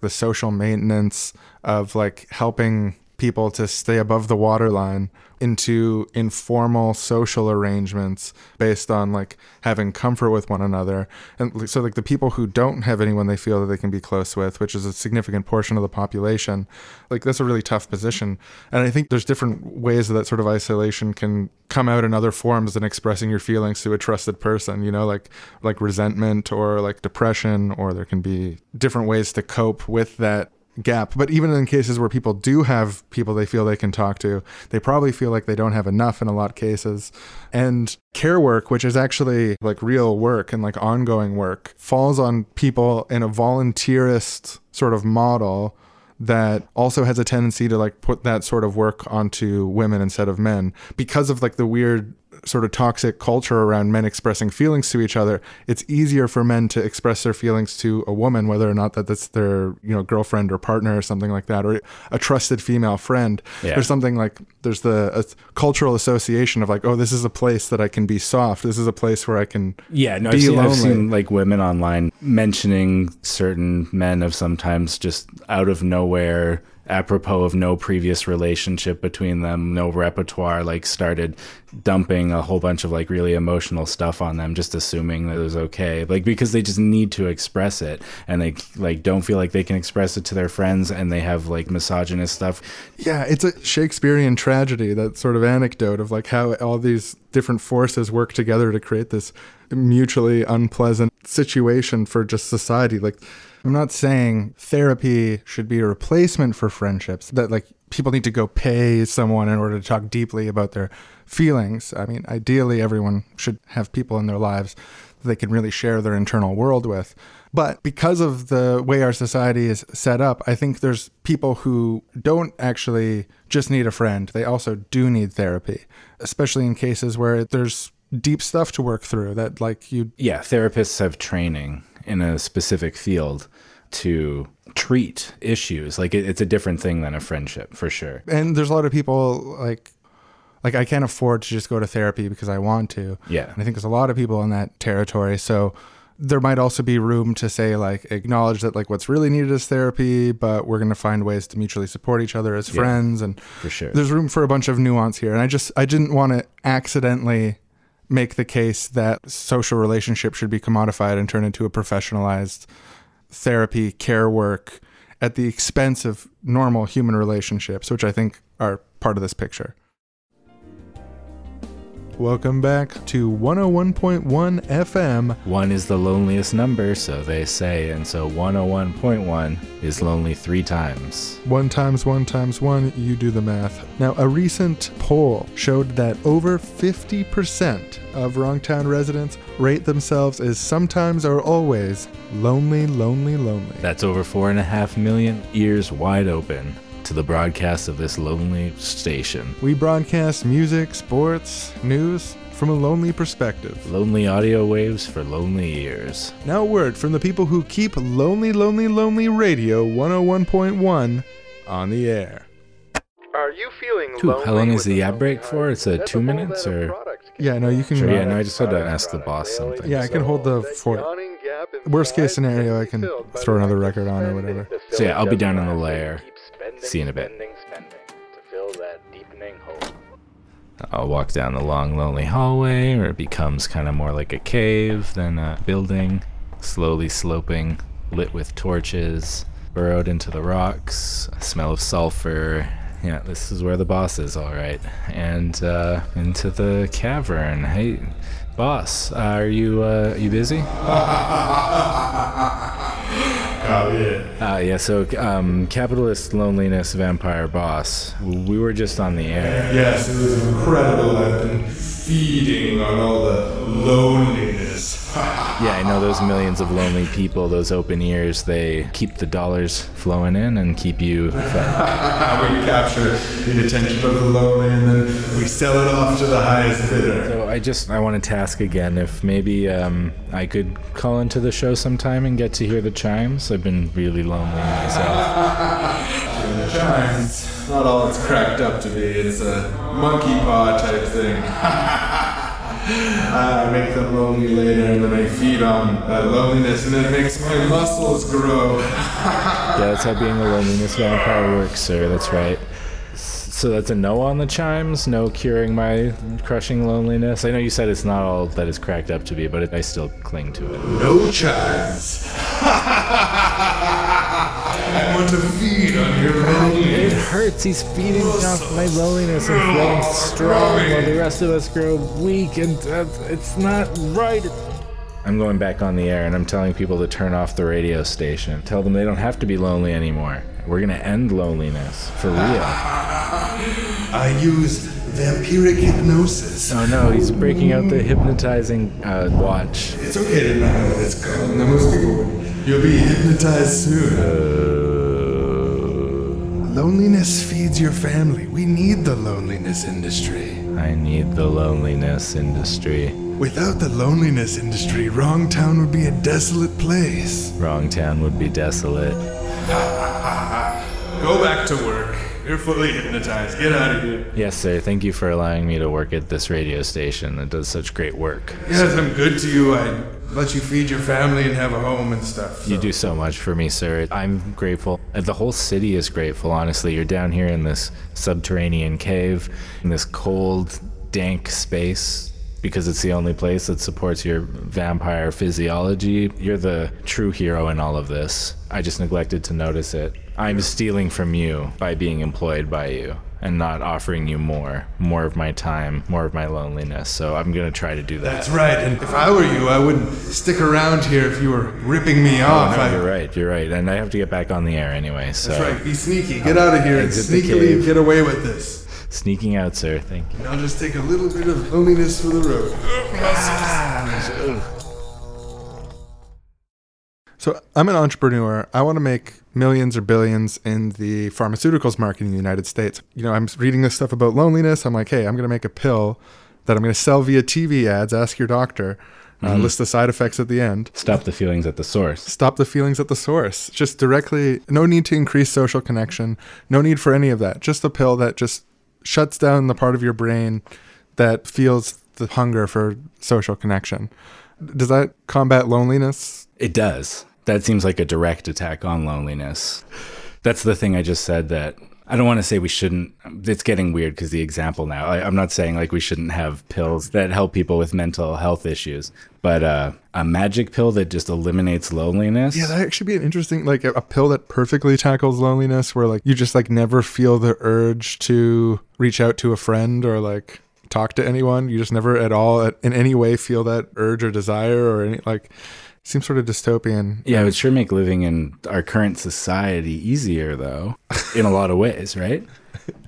the social maintenance of like helping people to stay above the waterline into informal social arrangements based on like having comfort with one another. And so like the people who don't have anyone they feel that they can be close with, which is a significant portion of the population, like that's a really tough position. And I think there's different ways that, that sort of isolation can come out in other forms than expressing your feelings to a trusted person, you know, like like resentment or like depression or there can be different ways to cope with that gap. But even in cases where people do have people they feel they can talk to, they probably feel like they don't have enough in a lot of cases. And care work, which is actually like real work and like ongoing work, falls on people in a volunteerist sort of model that also has a tendency to like put that sort of work onto women instead of men because of like the weird sort of toxic culture around men expressing feelings to each other, it's easier for men to express their feelings to a woman, whether or not that that's their you know girlfriend or partner or something like that, or a trusted female friend. Yeah. There's something like there's the a cultural association of like, oh, this is a place that I can be soft. This is a place where I can Yeah, no, be I've seen, I've seen like women online mentioning certain men of sometimes just out of nowhere, apropos of no previous relationship between them, no repertoire, like started dumping a whole bunch of like really emotional stuff on them, just assuming that it was okay, like because they just need to express it and they like don't feel like they can express it to their friends, and they have like misogynist stuff. Yeah, it's a Shakespearean tragedy, that sort of anecdote of like how all these different forces work together to create this mutually unpleasant situation for just society. Like, I'm not saying therapy should be a replacement for friendships, that like people need to go pay someone in order to talk deeply about their feelings. I mean, ideally, everyone should have people in their lives that they can really share their internal world with. But because of the way our society is set up, I think there's people who don't actually just need a friend. They also do need therapy, especially in cases where there's deep stuff to work through that, like, you yeah, therapists have training in a specific field to treat issues. Like it, it's a different thing than a friendship for sure. and there's a lot of people like like I can't afford to just go to therapy because I want to. Yeah. And I think there's a lot of people in that territory. So there might also be room to say like acknowledge that like what's really needed is therapy, but we're going to find ways to mutually support each other as friends and For sure. there's room for a bunch of nuance here. And I just I didn't want to accidentally make the case that social relationships should be commodified and turned into a professionalized therapy care work at the expense of normal human relationships, which I think are part of this picture. Welcome back to 101.1 FM. One is the loneliest number, so they say, and so 101.1 is lonely three times. One times one times one, you do the math. Now, a recent poll showed that over 50% of Wrongtown residents rate themselves as sometimes or always lonely, lonely, lonely. That's over four and a half million ears wide open to the broadcast of this lonely station. We broadcast music, sports, news from a lonely perspective. Lonely audio waves for lonely ears. Now, a word from the people who keep Lonely, Lonely, Lonely Radio 101.1 on the air. Are you feeling Ooh, lonely how long is the a ad break for? It's a two whole minutes, or- Yeah, no, you can. Sure, yeah, no, I just had to ask the boss something. Yeah, I can hold the That fort. yawning gap in Worst case scenario, I can throw another record on or whatever. So yeah, I'll be down in the gap. lair. Keep spending, See you in a bit. spending, spending to fill that deepening hole. I'll walk down the long, lonely hallway where it becomes kind of more like a cave than a building, slowly sloping, lit with torches, burrowed into the rocks, smell of sulfur. Yeah, this is where the boss is, all right. And uh, into the cavern. Hey, boss, uh, are you uh, you busy? *laughs* Uh, yeah, so um, capitalist loneliness vampire boss. We were just on the air. Yes, it was incredible. I've been feeding on all the loneliness. *laughs* Yeah, I know those millions of lonely people, those open ears, they keep the dollars flowing in and keep you *laughs* fed. we capture the attention of the lonely and then we sell it off to the highest bidder. So I just I want to task again if maybe um, I could call into the show sometime and get to hear the chimes. I've been really lonely myself. *laughs* The chimes, not all it's cracked up to be. It's a monkey paw type thing. *laughs* I make them lonely later and then I feed on uh, loneliness and it makes my muscles grow. *laughs* Yeah, that's how being a loneliness vampire works, sir. That's right. So that's a no on the chimes, no curing my crushing loneliness. I know you said it's not all that it's cracked up to be, but it, I still cling to it. No chimes. *laughs* I want to feed on your loneliness. It hurts. He's feeding off my loneliness and growing strong while the rest of us grow weak, and uh, it's not right. I'm going back on the air and I'm telling people to turn off the radio station. Tell them they don't have to be lonely anymore. We're gonna end loneliness for real. *laughs* I use vampiric hypnosis. Oh no, he's breaking out the hypnotizing uh, watch. It's okay to not know what it's called. Now, most people would. You'll be hypnotized soon. Loneliness feeds your family. We need the loneliness industry. I need the loneliness industry. Without the loneliness industry, Wrong Town would be a desolate place. Wrong town would be desolate. Go back to work. You're fully hypnotized. Get out of here. Yes, sir. Thank you for allowing me to work at this radio station that does such great work. Yes, I'm good to you. I let you feed your family and have a home and stuff. You do so much for me, sir. I'm grateful. Uh, the whole city is grateful, honestly. You're down here in this subterranean cave, in this cold, dank space, because it's the only place that supports your vampire physiology. You're the true hero in all of this. I just neglected to notice it. I'm stealing from you by being employed by you and not offering you more, more of my time, more of my loneliness. So I'm going to try to do that. That's right. And if I were you, I wouldn't stick around here if you were ripping me off. Oh, No, you're right. You're right. And I have to get back on the air anyway. So That's right. Be sneaky. Get out of here and sneakily get away with this. Sneaking out, sir. Thank you. And I'll just take a little bit of loneliness for the road. So I'm an entrepreneur. I want to make millions or billions in the pharmaceuticals market in the United States. You know, I'm reading this stuff about loneliness. I'm like, hey, I'm going to make a pill that I'm going to sell via TV ads. Ask your doctor. Uh, List the side effects at the end. Stop the feelings at the source. Stop the feelings at the source. Just directly, no need to increase social connection. No need for any of that. Just a pill that just shuts down the part of your brain that feels the hunger for social connection. Does that combat loneliness? It does. That seems like a direct attack on loneliness. That's the thing I just said that I don't want to say we shouldn't. It's getting weird because the example now. I, I'm not saying like we shouldn't have pills that help people with mental health issues, but uh, a magic pill that just eliminates loneliness. Yeah, that actually be an interesting, like a pill that perfectly tackles loneliness, where like you just like never feel the urge to reach out to a friend or like talk to anyone. You just never at all, in any way, feel that urge or desire or any like. Seems sort of dystopian. Yeah, it would sure make living in our current society easier, though, in a lot of ways, right? *laughs*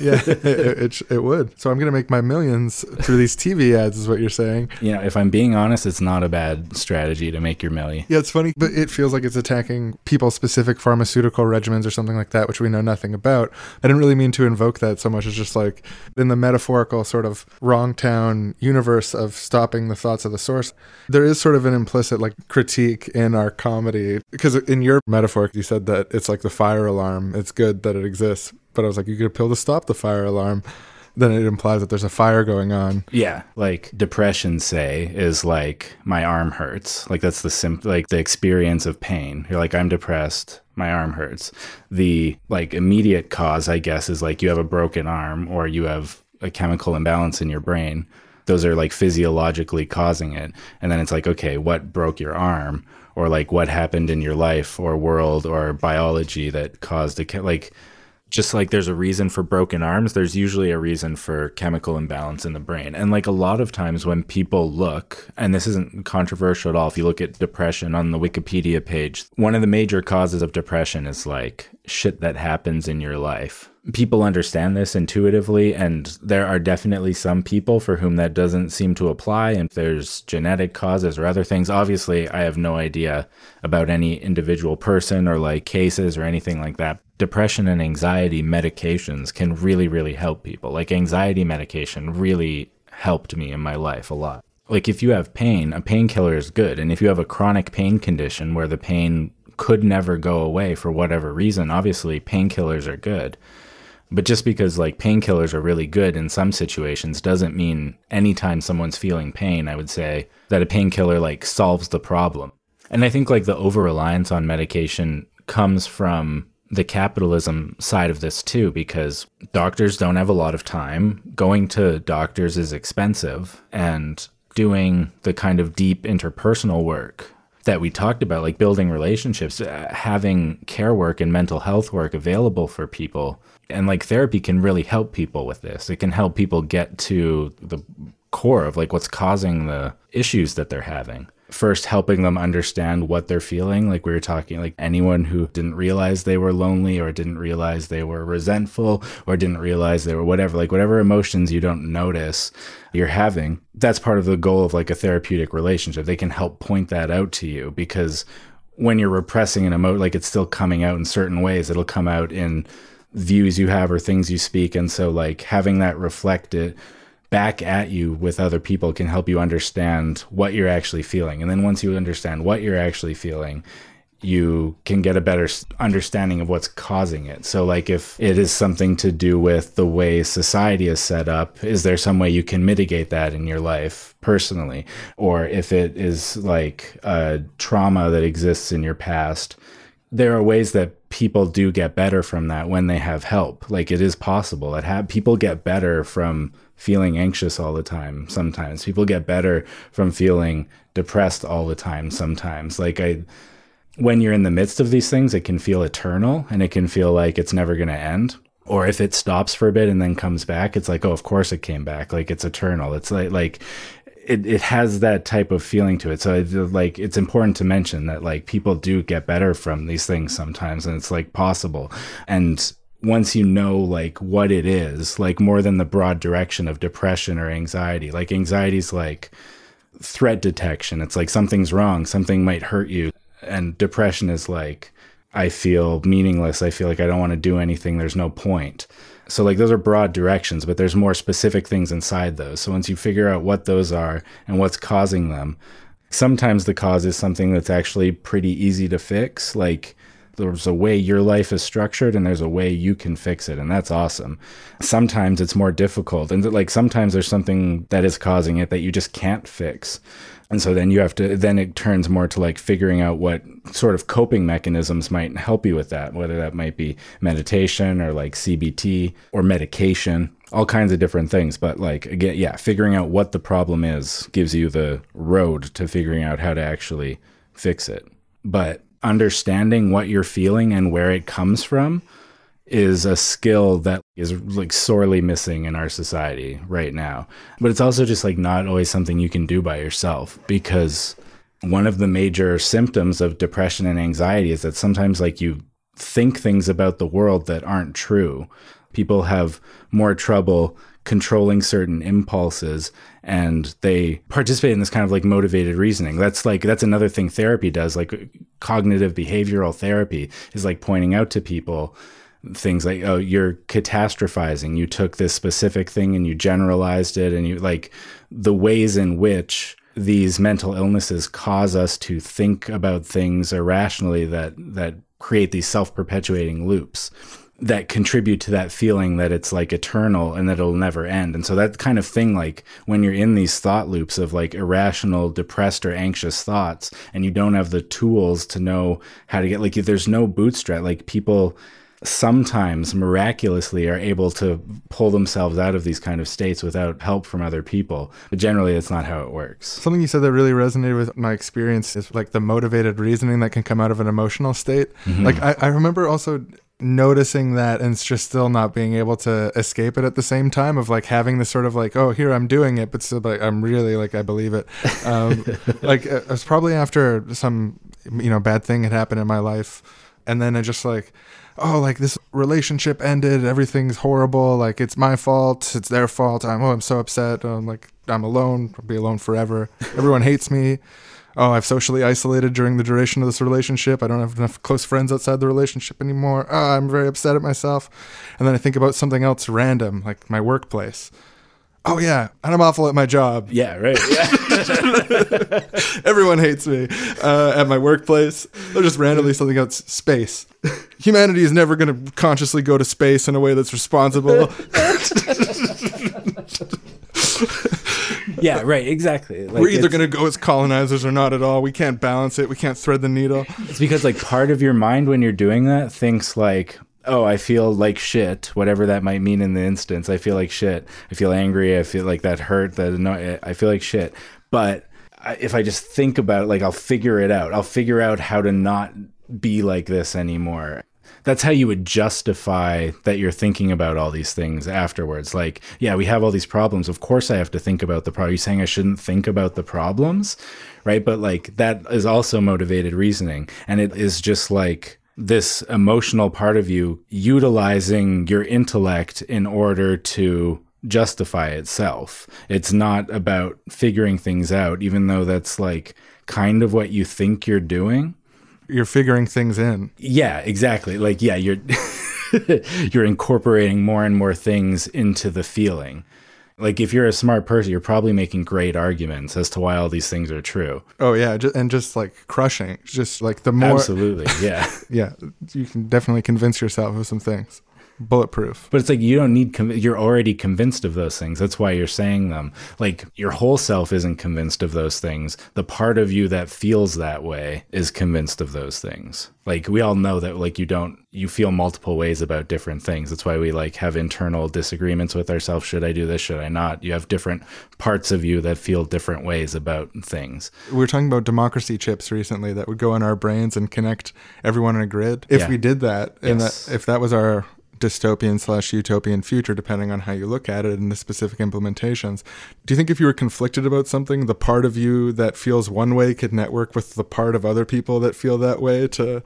yeah, *laughs* it, it, it would. So I'm gonna make my millions through these TV ads, is what you're saying. Know, if I'm being honest, it's not a bad strategy to make your milli. Yeah, it's funny, but it feels like it's attacking people-specific pharmaceutical regimens or something like that, which we know nothing about. I didn't really mean to invoke that so much It's just like in the metaphorical sort of wrong town universe of stopping the thoughts of the source. There is sort of an implicit like critique in our comedy because in your metaphor you said that it's like the fire alarm. It's good that it exists, but I was like, you get a pill to stop the fire alarm. Then it implies that there's a fire going on. Yeah, like depression, say, is like my arm hurts. Like that's the sim- like the experience of pain. You're like I'm depressed, my arm hurts. The like immediate cause, I guess, is like you have a broken arm or you have a chemical imbalance in your brain. Those are like physiologically causing it. And then it's like, okay, what broke your arm? Or like what happened in your life or world or biology that caused a like just like there's a reason for broken arms, there's usually a reason for chemical imbalance in the brain. And like a lot of times when people look, and this isn't controversial at all, if you look at depression on the Wikipedia page, one of the major causes of depression is like shit that happens in your life. People understand this intuitively, and there are definitely some people for whom that doesn't seem to apply. And there's genetic causes or other things. Obviously, I have no idea about any individual person or like cases or anything like that depression and anxiety medications can really, really help people. Like anxiety medication really helped me in my life a lot. Like if you have pain, a painkiller is good. And if you have a chronic pain condition where the pain could never go away for whatever reason, obviously painkillers are good. But just because like painkillers are really good in some situations doesn't mean anytime someone's feeling pain, I would say that a painkiller like solves the problem. And I think like the over reliance on medication comes from the capitalism side of this too, because doctors don't have a lot of time. Going to doctors is expensive, and doing the kind of deep interpersonal work that we talked about, like building relationships, uh, having care work and mental health work available for people. And like therapy can really help people with this. It can help people get to the core of like what's causing the issues that they're having first helping them understand what they're feeling like we were talking like anyone who didn't realize they were lonely or didn't realize they were resentful or didn't realize they were whatever like whatever emotions you don't notice you're having that's part of the goal of like a therapeutic relationship they can help point that out to you because when you're repressing an emotion like it's still coming out in certain ways it'll come out in views you have or things you speak. And so, like, having that reflected back at you with other people can help you understand what you're actually feeling. And then once you understand what you're actually feeling, you can get a better understanding of what's causing it. So, like, if it is something to do with the way society is set up, is there some way you can mitigate that in your life personally? Or if it is like a trauma that exists in your past, there are ways that people do get better from that when they have help. Like, it is possible that have people get better from feeling anxious all the time sometimes people get better from feeling depressed all the time sometimes like i when you're in the midst of these things, it can feel eternal and it can feel like it's never going to end. Or if it stops for a bit and then comes back, it's like, oh, of course it came back. Like it's eternal. It's like, like, it, it has that type of feeling to it. So like, it's important to mention that like people do get better from these things sometimes and it's like possible. And once you know like what it is, like more than the broad direction of depression or anxiety, like anxiety's like, threat detection. It's like something's wrong, something might hurt you. And depression is like, I feel meaningless. I feel like I don't want to do anything. There's no point. So, like, those are broad directions, but there's more specific things inside those. So, once you figure out what those are and what's causing them, sometimes the cause is something that's actually pretty easy to fix. Like, there's a way your life is structured and there's a way you can fix it and that's awesome. Sometimes it's more difficult and like sometimes there's something that is causing it that you just can't fix. And so then you have to then it turns more to like figuring out what sort of coping mechanisms might help you with that whether that might be meditation or like cbt or medication all kinds of different things. But like again yeah figuring out what the problem is gives you the road to figuring out how to actually fix it. But understanding what you're feeling and where it comes from is a skill that is like sorely missing in our society right now. But it's also just like not always something you can do by yourself because one of the major symptoms of depression and anxiety is that sometimes like you think things about the world that aren't true. People have more trouble controlling certain impulses and they participate in this kind of like motivated reasoning. That's like that's another thing therapy does like cognitive behavioral therapy is like pointing out to people things like oh you're catastrophizing. You took this specific thing and you generalized it and you like the ways in which these mental illnesses cause us to think about things irrationally that that create these self-perpetuating loops that contribute to that feeling that it's like eternal and that it'll never end. And so that kind of thing, like when you're in these thought loops of like irrational, depressed, or anxious thoughts, and you don't have the tools to know how to get like, if there's no bootstrap. Like people sometimes miraculously are able to pull themselves out of these kind of states without help from other people. But generally, that's not how it works. Something you said that really resonated with my experience is like the motivated reasoning that can come out of an emotional state. Mm-hmm. Like I, I remember also noticing that and just still not being able to escape it at the same time of like having this sort of like oh here i'm doing it but still like i'm really like i believe it. Um, *laughs* like it was probably after some you know bad thing had happened in my life. And then i just like oh like this relationship ended. Everything's horrible. Like it's my fault. It's their fault. I'm oh i'm so upset. I'm like i'm alone. I'll be alone forever. Everyone hates me oh i've socially isolated during the duration of this relationship i don't have enough close friends outside the relationship anymore oh, i'm very upset at myself and then i think about something else random like my workplace oh yeah and i'm awful at my job Yeah, right. Yeah. *laughs* Everyone hates me uh, at my workplace. Or just randomly something else. Space. *laughs* Humanity is never going to consciously go to space in a way that's responsible. *laughs* yeah, *laughs* right. Exactly. Like, We're either going to go as colonizers or not at all. We can't balance it. We can't thread the needle. It's because like part of your mind when you're doing that thinks like, oh, I feel like shit, whatever that might mean in the instance. I feel like shit. I feel angry. I feel like that hurt. That annoy- I feel like shit. But I, if I just think about it, like I'll figure it out. I'll figure out how to not be like this anymore. That's how you would justify that you're thinking about all these things afterwards. Like, yeah, we have all these problems. Of course, I have to think about the problem. You're saying I shouldn't think about the problems, right? But like that is also motivated reasoning, and it is just like this emotional part of you utilizing your intellect in order to justify itself. It's not about figuring things out, even though that's like kind of what you think you're doing. You're figuring things in. Yeah, exactly. Like, yeah, you're *laughs* you're incorporating more and more things into the feeling. Like if you're a smart person, you're probably making great arguments as to why all these things are true. Oh yeah, and just like crushing, just like the more Absolutely, yeah. *laughs* yeah, you can definitely convince yourself of some things. Bulletproof. But it's like you don't need. Con- you're already convinced of those things. That's why you're saying them. Like your whole self isn't convinced of those things. The part of you that feels that way is convinced of those things. Like we all know that. Like you don't. You feel multiple ways about different things. That's why we like have internal disagreements with ourselves. Should I do this? Should I not? You have different parts of you that feel different ways about things. We were talking about democracy chips recently that would go in our brains and connect everyone in a grid. If Yeah. we did that, and Yes. that, if that was our dystopian slash utopian future, depending on how you look at it and the specific implementations, do you think if you were conflicted about something, the part of you that feels one way could network with the part of other people that feel that way to?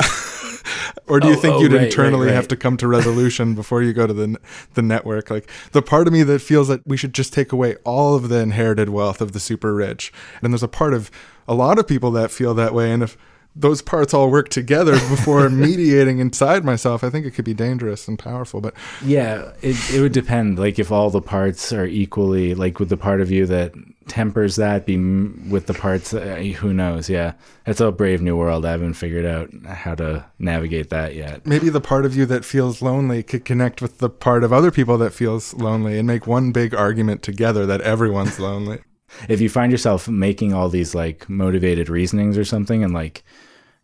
*laughs* or do you Oh, think oh, you'd right, right, internally have to come to resolution *laughs* before you go to the the network? Like the part of me that feels that we should just take away all of the inherited wealth of the super rich, and there's a part of a lot of people that feel that way, and if those parts all work together *laughs* before mediating inside myself, I think it could be dangerous and powerful. But Yeah, it, it would depend. Like if all the parts are equally, like with the part of you that tempers that, be with the parts, uh, who knows? Yeah, it's a brave new world. I haven't figured out how to navigate that yet. maybe the part of you that feels lonely could connect with the part of other people that feels lonely and make one big argument together that everyone's lonely. If you find yourself making all these like motivated reasonings or something, and like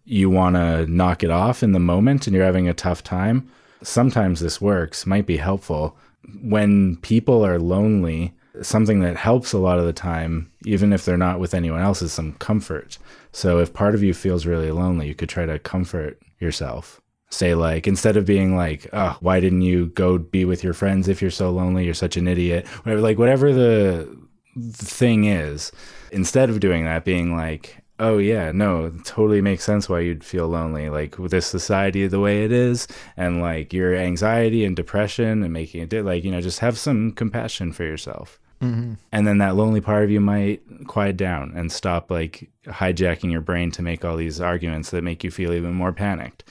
you want to knock it off in the moment, and you're having a tough time, sometimes this works. Might be helpful when people are lonely. Something that helps a lot of the time, even if they're not with anyone else, is some comfort. So if part of you feels really lonely, you could try to comfort yourself. Say like instead of being like, "Oh, why didn't you go be with your friends if you're so lonely? You're such an idiot." Whatever, like whatever the the thing is, instead of doing that, being like, oh yeah, no, it totally makes sense why you'd feel lonely. Like with this society the way it is, and like your anxiety and depression and making it like you know just have some compassion for yourself. Mm-hmm. And then that lonely part of you might quiet down and stop like hijacking your brain to make all these arguments that make you feel even more panicked.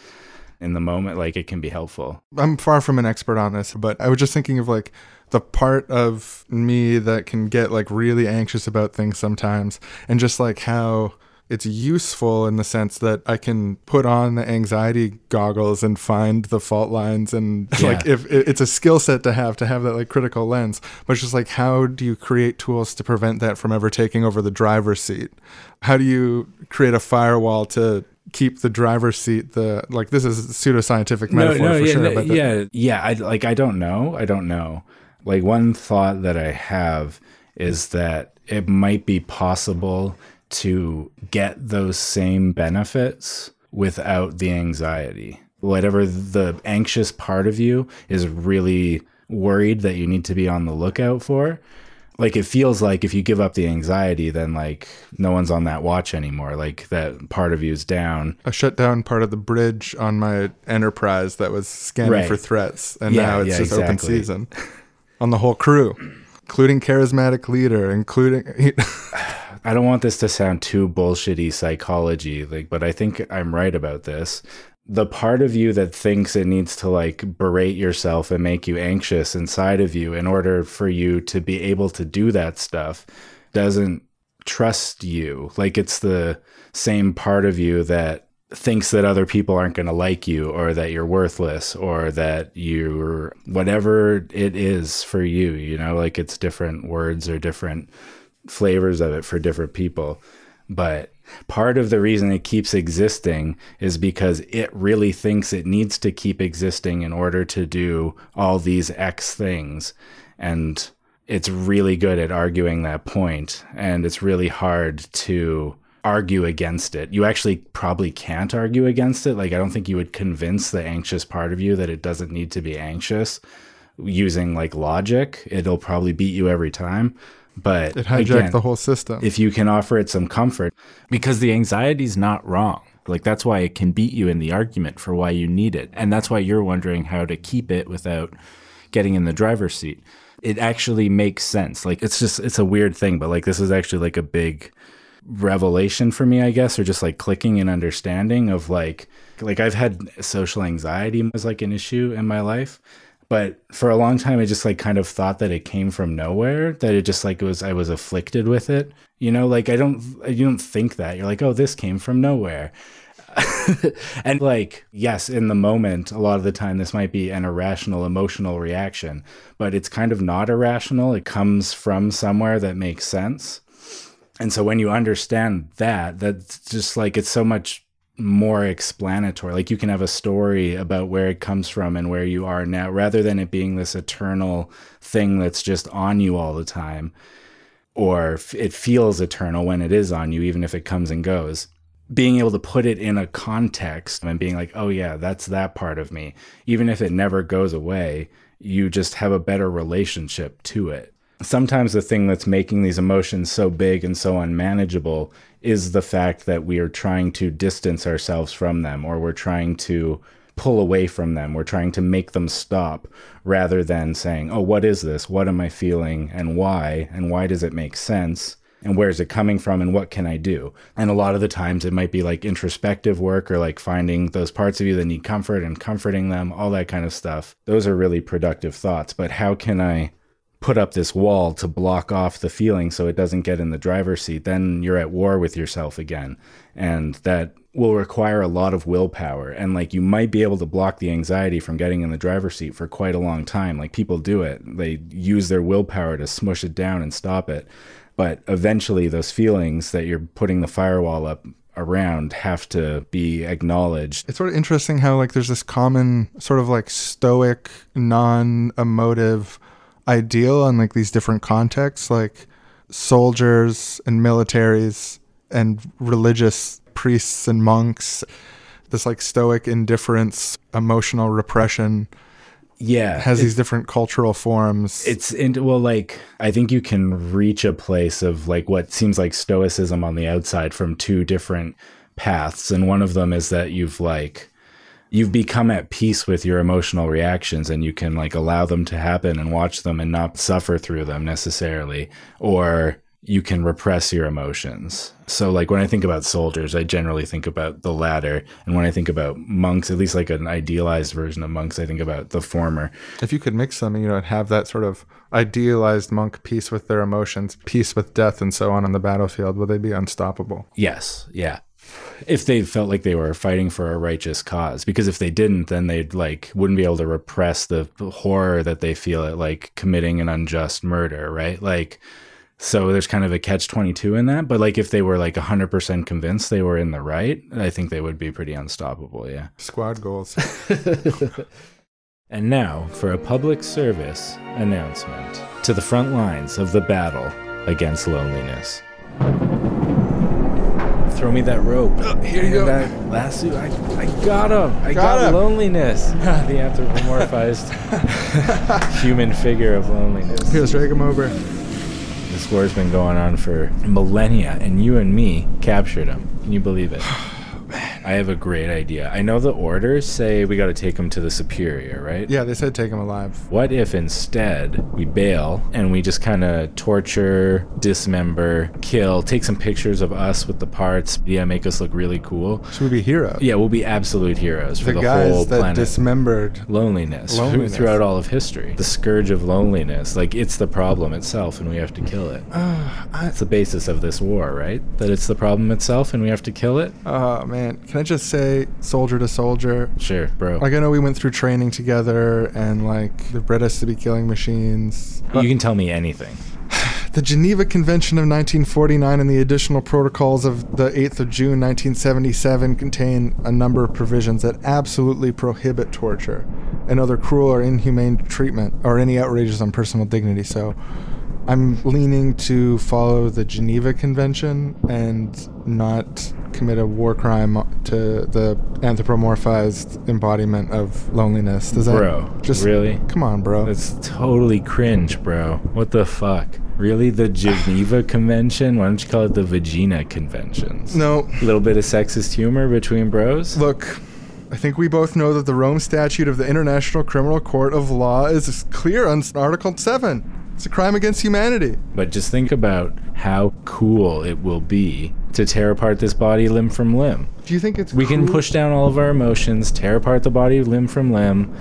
In the moment, like it can be helpful. I'm far from an expert on this, but I was just thinking of like the part of me that can get like really anxious about things sometimes and just like how it's useful in the sense that I can put on the anxiety goggles and find the fault lines and *laughs* Yeah. like if it's a skill set to have to have that like critical lens but it's just like how do you create tools to prevent that from ever taking over the driver's seat how do you create a firewall to keep the driver's seat the like this is a pseudoscientific metaphor for yeah, sure no, but the- yeah, yeah. I like. I don't know. I don't know. Like one thought that I have is that it might be possible to get those same benefits without the anxiety. Whatever the anxious part of you is really worried that you need to be on the lookout for. Like it feels like if you give up the anxiety, then like no one's on that watch anymore. Like that part of you is down. I shut down part of the bridge on my enterprise that was scanning Right. for threats, and Yeah, now it's yeah, just open season on the whole crew, including charismatic leader, including *laughs* I don't want this to sound too bullshitty psychology, like, but I think I'm right about this. The part of you that thinks it needs to like berate yourself and make you anxious inside of you in order for you to be able to do that stuff doesn't trust you. Like it's the same part of you that thinks that other people aren't going to like you or that you're worthless or that you're whatever it is for you, you know, like it's different words or different flavors of it for different people. But part of the reason it keeps existing is because it really thinks it needs to keep existing in order to do all these X things. And it's really good at arguing that point, And it's really hard to argue against it. You actually probably can't argue against it. Like, I don't think you would convince the anxious part of you that it doesn't need to be anxious using like logic. It'll probably beat you every time. But it hijacked again, the whole system. if you can offer it some comfort, Because the anxiety's not wrong. Like that's why it can beat you in the argument for why you need it. And that's why you're wondering how to keep it without getting in the driver's seat. It actually makes sense. Like it's just it's a weird thing, but like this is actually like a big revelation for me, I guess, or just like clicking and understanding of like like I've had social anxiety as like an issue in my life. But for a long time I just like kind of thought that it came from nowhere, that it just like it was I was afflicted with it. You know, like I don't you don't think that. You're like, "Oh, this came from nowhere." *laughs* and like, yes, in the moment, a lot of the time, this might be an irrational emotional reaction, but it's kind of not irrational. It comes from somewhere that makes sense. And so when you understand that, that's just like it's so much more explanatory. Like you can have a story about where it comes from and where you are now, rather than it being this eternal thing that's just on you all the time. Or it feels eternal when it is on you, even if it comes and goes being able to put it in a context and being like, oh, yeah, that's that part of me. Even if it never goes away, you just have a better relationship to it. Sometimes the thing that's making these emotions so big and so unmanageable is the fact that we are trying to distance ourselves from them or we're trying to pull away from them. We're trying to make them stop rather than saying, oh, what is this? What am I feeling? And why? And why does it make sense? and where is it coming from and what can I do? And a lot of the times it might be like introspective work or like finding those parts of you that need comfort and comforting them, all that kind of stuff. Those are really productive thoughts. But how can I put up this wall to block off the feeling so it doesn't get in the driver's seat? Then you're at war with yourself again. And that will require a lot of willpower and like you might be able to block the anxiety from getting in the driver's seat for quite a long time like people do it they use their willpower to smush it down and stop it but eventually those feelings that you're putting the firewall up around have to be acknowledged It's sort of interesting how like there's this common sort of like stoic, non-emotive ideal on like these different contexts, like soldiers and militaries and religious priests and monks. This like stoic indifference, emotional repression yeah has these different cultural forms. it's in, well like i think you can reach a place of like what seems like stoicism on the outside from two different paths and one of them is that you've like you've become at peace with your emotional reactions and you can like allow them to happen and watch them and not suffer through them necessarily or you can repress your emotions so like when i think about soldiers i generally think about the latter and when i think about monks at least like an idealized version of monks i think about the former if you could mix them, you know, and have that sort of idealized monk peace with their emotions, peace with death, and so on on the battlefield, would they be unstoppable? Yes, yeah. If they felt like they were fighting for a righteous cause, because if they didn't, then they'd like wouldn't be able to repress the horror that they feel at like committing an unjust murder, right? Like, so there's kind of a catch twenty two in that. But like, if they were like hundred percent convinced they were in the right, I think they would be pretty unstoppable. Yeah. Squad goals. *laughs* *laughs* And now for a public service announcement to the front lines of the battle against loneliness. Throw me that rope. Oh, here you go. That lasso. I, I got him. I Got got, him. loneliness. *laughs* Ah, the anthropomorphized *laughs* human figure of loneliness. Here's drag him over. This war's been going on for millennia, and you and me captured him. Can you believe it? *sighs* I have a great idea. I know the orders say we got to take him to the superior, right? Yeah, they said take him alive. What if instead we bail and we just kind of torture, dismember, kill, take some pictures of us with the parts, yeah, make us look really cool? Should we be heroes? Yeah, we'll be absolute heroes for the the, guys whole that planet. dismembered. loneliness, Loneliness. throughout all of history. The scourge of loneliness, like it's the problem itself and we have to kill it. Ah, That's the basis of this war, right? That it's the problem itself and we have to kill it? Oh man, can I just say, soldier to soldier? Sure, bro. Like I know we went through training together, and like they bred us to be killing machines. You can tell me anything. *sighs* the Geneva Convention of 1949 and the additional protocols of the 8th of June 1977 contain a number of provisions that absolutely prohibit torture and other cruel or inhumane treatment or any outrages on personal dignity. So. I'm leaning to follow the Geneva Convention and not commit a war crime to the anthropomorphized embodiment of loneliness. Does that Bro, just really? Come on, bro. That's totally cringe, bro. What the fuck? Really? The Geneva *sighs* Convention? Why don't you call it the Vagina Conventions? no, A little bit of sexist humor between bros? look. I think we both know that the Rome Statute of the International Criminal Court of Law is clear on Article 7. It's a crime against humanity. But just think about how cool it will be to tear apart this body limb from limb. Do you think it's We can push down all of our emotions, tear apart the body limb from limb,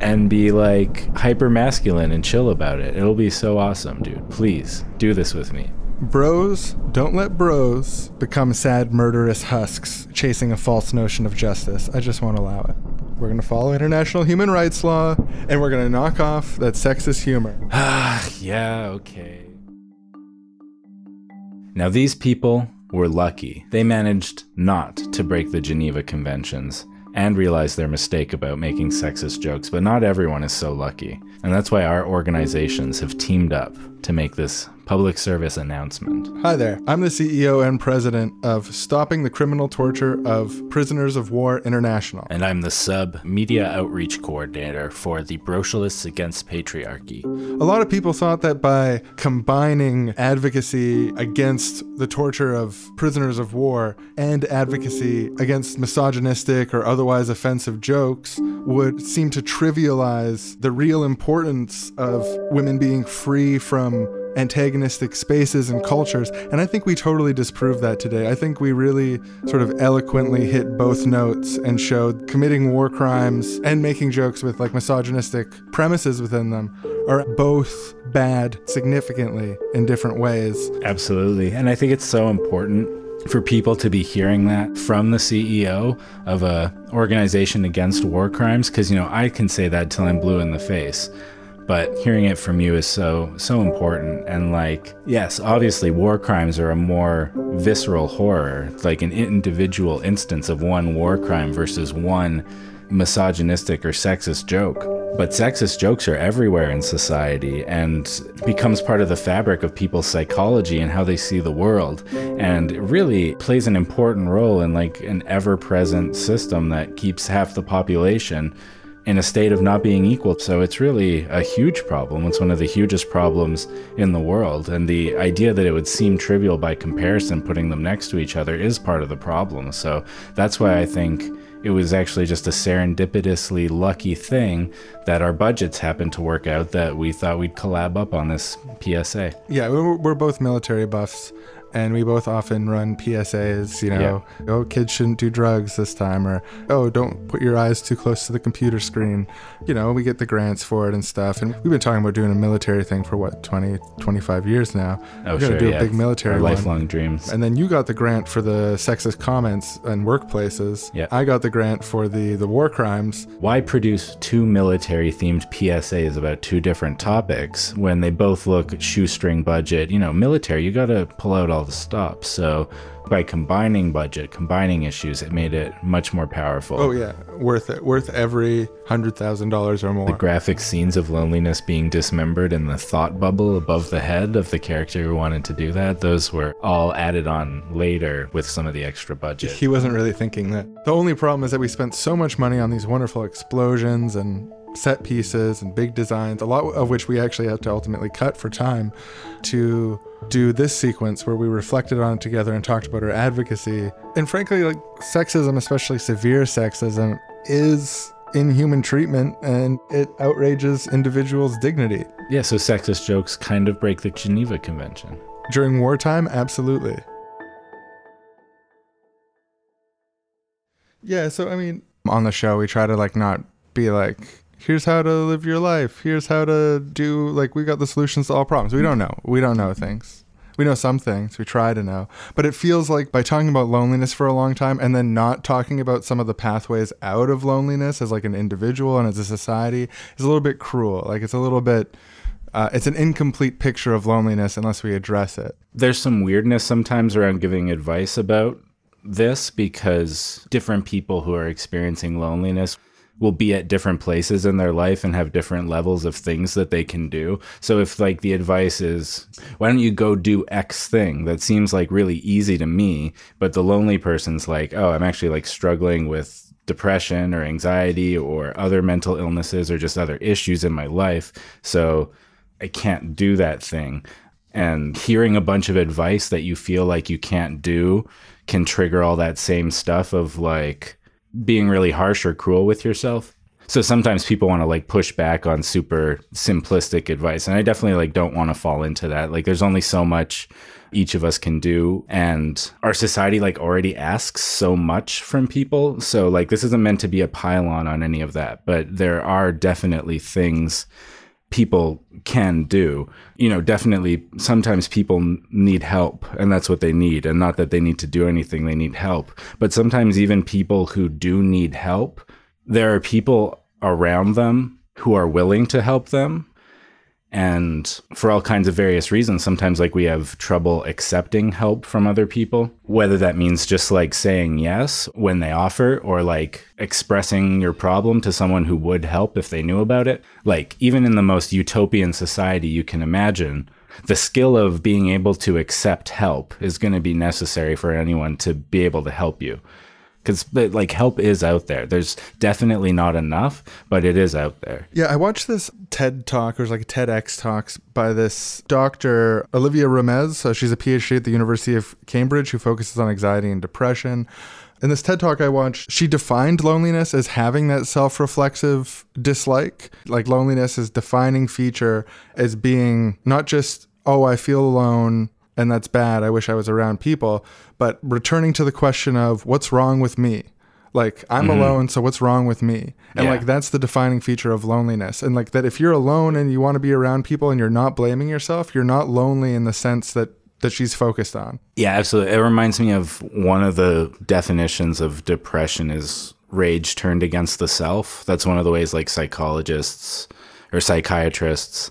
and be like hyper masculine and chill about it. It'll be so awesome, dude. Please do this with me. Bros, don't let bros become sad, murderous husks chasing a false notion of justice. I just won't allow it. We're going to follow international human rights law and we're going to knock off that sexist humor. *sighs* yeah, okay. Now, these people were lucky. They managed not to break the Geneva Conventions and realize their mistake about making sexist jokes, but not everyone is so lucky. And that's why our organizations have teamed up to make this public service announcement. Hi there. I'm the CEO and president of Stopping the Criminal Torture of Prisoners of War International. And I'm the sub media outreach coordinator for the Brocialists Against Patriarchy. A lot of people thought that by combining advocacy against the torture of prisoners of war and advocacy against misogynistic or otherwise offensive jokes would seem to trivialize the real importance of women being free from antagonistic spaces and cultures. And I think we totally disproved that today. I think we really sort of eloquently hit both notes and showed committing war crimes and making jokes with like misogynistic premises within them are both bad significantly in different ways. Absolutely. And I think it's so important for people to be hearing that from the CEO of a organization against war crimes because you know I can say that till I'm blue in the face but hearing it from you is so so important. And like yes obviously war crimes are a more visceral horror like an individual instance of one war crime versus one misogynistic or sexist joke but sexist jokes are everywhere in society and becomes part of the fabric of people's psychology and how they see the world and really plays an important role in like an ever-present system that keeps half the population in a state of not being equal. So it's really a huge problem. It's one of the hugest problems in the world. And the idea that it would seem trivial by comparison, putting them next to each other, is part of the problem. So that's why I think it was actually just a serendipitously lucky thing that our budgets happened to work out that we thought we'd collab up on this PSA. Yeah, we're, we're both military buffs. And we both often run PSAs, you know, oh, kids shouldn't do drugs this time, or oh, don't put your eyes too close to the computer screen. You know, we get the grants for it and stuff. And we've been talking about doing a military thing for what, 20, 25 years now. Oh, We're gonna sure, do yeah. a big military Our one. lifelong dreams. And then you got the grant for the sexist comments and workplaces. Yeah. I got the grant for the the war crimes. Why produce two military themed PSAs about two different topics when they both look shoestring budget? You know, military, you got to pull out all the stops. So by combining budget, combining issues, it made it much more powerful. Oh yeah, worth it. Worth every hundred thousand dollars or more. The graphic scenes of loneliness being dismembered in the thought bubble above the head of the character who wanted to do that, those were all added on later with some of the extra budget. He wasn't really thinking that. The only problem is that we spent so much money on these wonderful explosions and set pieces and big designs, a lot of which we actually had to ultimately cut for time to do this sequence where we reflected on it together and talked about our advocacy. And frankly, like sexism, especially severe sexism, is inhuman treatment and it outrages individuals' dignity. Yeah, so sexist jokes kind of break the Geneva Convention. During wartime, absolutely. Yeah, so I mean, on the show, we try to like not be like, here's how to live your life. Here's how to do like we got the solutions to all problems. We don't know. We don't know things. We know some things. We try to know. But it feels like by talking about loneliness for a long time and then not talking about some of the pathways out of loneliness as like an individual and as a society is a little bit cruel. Like it's a little bit uh, it's an incomplete picture of loneliness unless we address it. There's some weirdness sometimes around giving advice about this because different people who are experiencing loneliness will be at different places in their life and have different levels of things that they can do. So if like the advice is why don't you go do X thing that seems like really easy to me, but the lonely person's like, "Oh, I'm actually like struggling with depression or anxiety or other mental illnesses or just other issues in my life." So I can't do that thing. And hearing a bunch of advice that you feel like you can't do can trigger all that same stuff of like being really harsh or cruel with yourself. So sometimes people want to like push back on super simplistic advice. And I definitely like don't want to fall into that. Like there's only so much each of us can do and our society like already asks so much from people so like this isn't meant to be a pylon on any of that but there are definitely things people can do. You know definitely sometimes people need help and that's what they need and not that they need to do anything they need help. But sometimes even people who do need help there are people around them who are willing to help them and for all kinds of various reasons sometimes like we have trouble accepting help from other people whether that means just like saying yes when they offer or like expressing your problem to someone who would help if they knew about it. Like even in the most utopian society you can imagine the skill of being able to accept help is going to be necessary for anyone to be able to help you because like help is out there there's definitely not enough but it is out there Yeah, I watched this TED talk, or it was like a TEDx talks by this doctor, Olivia Remes. So she's a PhD at the University of Cambridge who focuses on anxiety and depression. In this TED talk I watched, she defined loneliness as having that self reflexive dislike. Like loneliness is defining feature as being not just, oh, I feel alone and that's bad. I wish I was around people, but returning to the question of what's wrong with me? Like I'm mm-hmm. alone, so what's wrong with me? And Yeah. like that's the defining feature of loneliness. And like that if you're alone and you want to be around people and you're not blaming yourself, you're not lonely in the sense that that she's focused on. Yeah, absolutely. It reminds me of one of the definitions of depression is rage turned against the self. That's one of the ways like psychologists or psychiatrists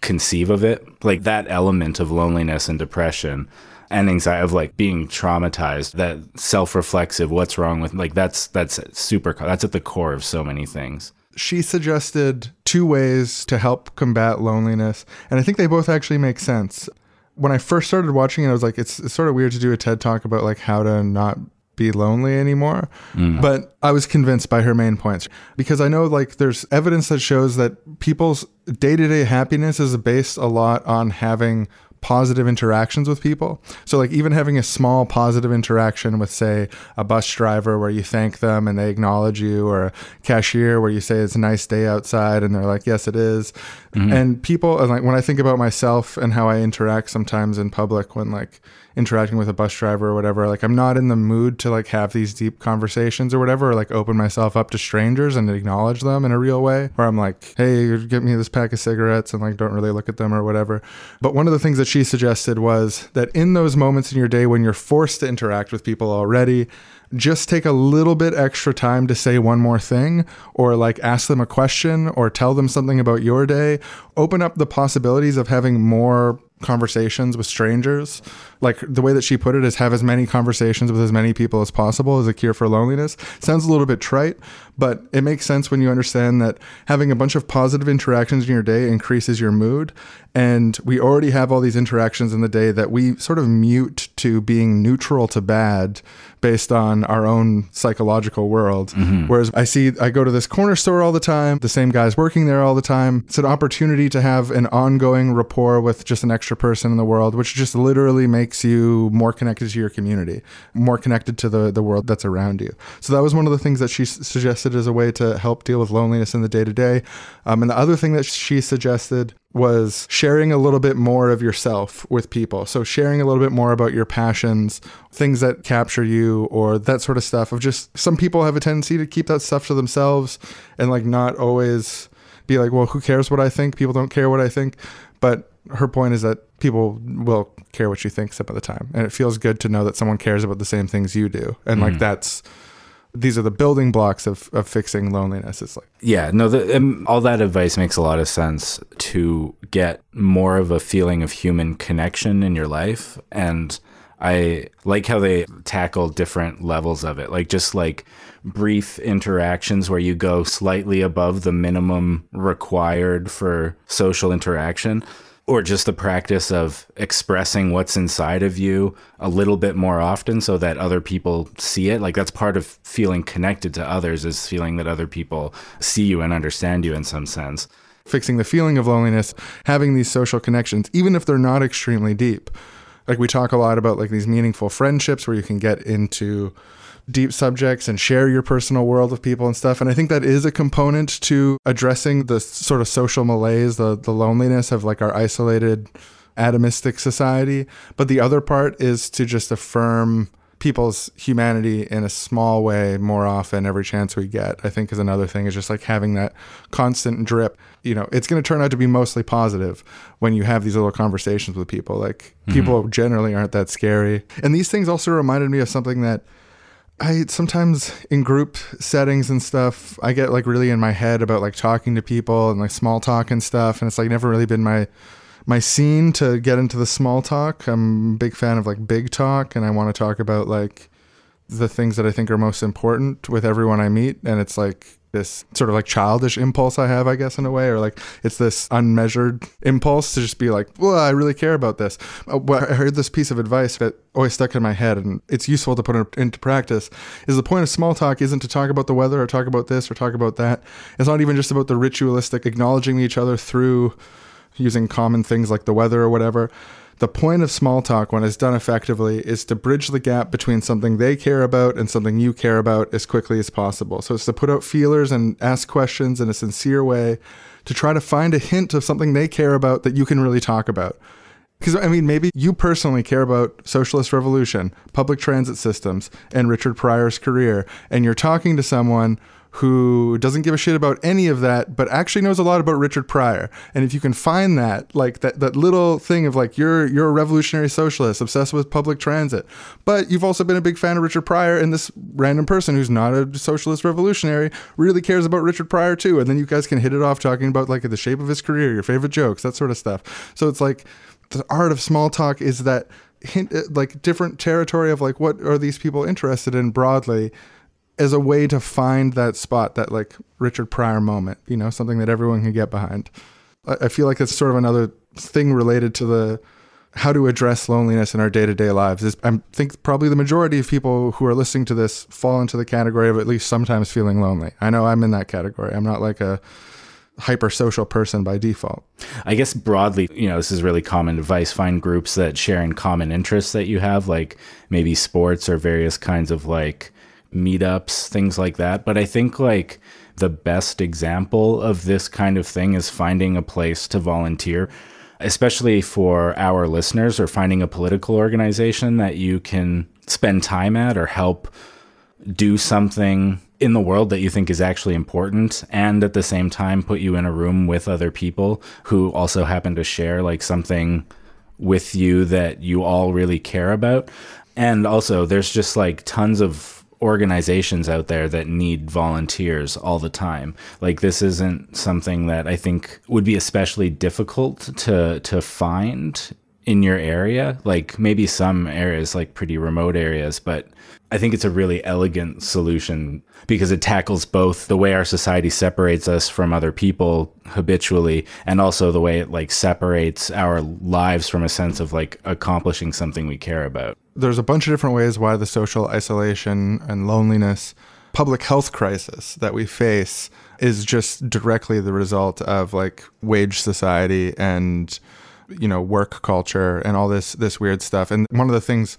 conceive of it. Like that element of loneliness and depression and anxiety of like being traumatized, that self-reflexive, what's wrong with like that's that's super that's at the core of so many things. She suggested two ways to help combat loneliness, and I think they both actually make sense. When I first started watching it, I was like, it's, it's sort of weird to do a TED talk about like how to not be lonely anymore. Mm. But I was convinced by her main points because I know like there's evidence that shows that people's day to day happiness is based a lot on having positive interactions with people. So like even having a small positive interaction with say a bus driver where you thank them and they acknowledge you or a cashier where you say it's a nice day outside and they're like yes it is. Mm-hmm. And people and like when I think about myself and how I interact sometimes in public when like interacting with a bus driver or whatever like i'm not in the mood to like have these deep conversations or whatever or like open myself up to strangers and acknowledge them in a real way where i'm like hey get me this pack of cigarettes and like don't really look at them or whatever but one of the things that she suggested was that in those moments in your day when you're forced to interact with people already just take a little bit extra time to say one more thing or like ask them a question or tell them something about your day open up the possibilities of having more conversations with strangers. Like the way that she put it is have as many conversations with as many people as possible as a cure for loneliness. Sounds a little bit trite, but it makes sense when you understand that having a bunch of positive interactions in your day increases your mood. And we already have all these interactions in the day that we sort of mute to being neutral to bad based on our own psychological world. Mm-hmm. Whereas I see, I go to this corner store all the time, the same guy's working there all the time. It's an opportunity to have an ongoing rapport with just an extra person in the world, which just literally makes you more connected to your community, more connected to the, the world that's around you. So that was one of the things that she s- suggested as a way to help deal with loneliness in the day to day. And the other thing that she suggested was sharing a little bit more of yourself with people. So sharing a little bit more about your passions, things that capture you or that sort of stuff of just some people have a tendency to keep that stuff to themselves and like not always be like, well, who cares what I think? People don't care what I think. But her point is that people will care what you think some of the time. And it feels good to know that someone cares about the same things you do. And like that's these are the building blocks of, of fixing loneliness. It's like Yeah, no, the, um, all that advice makes a lot of sense to get more of a feeling of human connection in your life. And I like how they tackle different levels of it, like just like brief interactions where you go slightly above the minimum required for social interaction. Or just the practice of expressing what's inside of you a little bit more often so that other people see it. Like that's part of feeling connected to others is feeling that other people see you and understand you in some sense. fixing the feeling of loneliness, having these social connections, even if they're not extremely deep. Like we talk a lot about like these meaningful friendships where you can get into deep subjects and share your personal world with people and stuff. And I think that is a component to addressing the sort of social malaise, the the loneliness of like our isolated atomistic society. But the other part is to just affirm people's humanity in a small way more often every chance we get i think is another thing is just like having that constant drip you know it's going to turn out to be mostly positive when you have these little conversations with people like mm-hmm. people generally aren't that scary and these things also reminded me of something that I sometimes in group settings and stuff, I get like really in my head about like talking to people and like small talk and stuff, and it's like never really been my my scene to get into the small talk. I'm a big fan of like big talk, and I want to talk about like the things that I think are most important with everyone I meet, and it's like this sort of like childish impulse I have, I guess, in a way, or like it's this unmeasured impulse to just be like, well, I really care about this. Uh, I heard this piece of advice that always stuck in my head, and it's useful to put it into practice. Is the point of small talk isn't to talk about the weather or talk about this or talk about that. It's not even just about the ritualistic acknowledging each other through using common things like the weather or whatever. The point of small talk, when it's done effectively, is to bridge the gap between something they care about and something you care about as quickly as possible. So it's to put out feelers and ask questions in a sincere way to try to find a hint of something they care about that you can really talk about. Because, I mean, maybe you personally care about socialist revolution, public transit systems, and Richard Pryor's career, and you're talking to someone who doesn't give a shit about any of that, but actually knows a lot about Richard Pryor. And if you can find that, like that, that little thing of like you're you're a revolutionary socialist obsessed with public transit, but you've also been a big fan of Richard Pryor, and this random person who's not a socialist revolutionary really cares about Richard Pryor too. And then you guys can hit it off talking about like the shape of his career, your favorite jokes, that sort of stuff. So it's like the art of small talk is that hint uh, like different territory of like what are these people interested in broadly as a way to find that spot, that like Richard Pryor moment, you know, something that everyone can get behind. I, feel like it's sort of another thing related to the how to address loneliness in our day-to-day lives is i think probably the majority of people who are listening to this fall into the category of at least sometimes feeling lonely i know i'm in that category i'm not like a hyper-social person by default I guess broadly, you know, this is really common advice. Find groups that share in common interests that you have, like maybe sports or various kinds of like meetups, things like that. But I think like the best example of this kind of thing is finding a place to volunteer, especially for our listeners, or finding a political organization that you can spend time at or help do something in the world that you think is actually important and at the same time put you in a room with other people who also happen to share like something with you that you all really care about. And also there's just like tons of organizations out there that need volunteers all the time. Like this isn't something that I think would be especially difficult to to find in your area. Like maybe some areas like pretty remote areas, but I think it's a really elegant solution because it tackles both the way our society separates us from other people habitually and also the way it like separates our lives from a sense of like accomplishing something we care about. There's a bunch of different ways why the social isolation and loneliness public health crisis that we face is just directly the result of like wage society and you know work culture and all this this weird stuff. And one of the things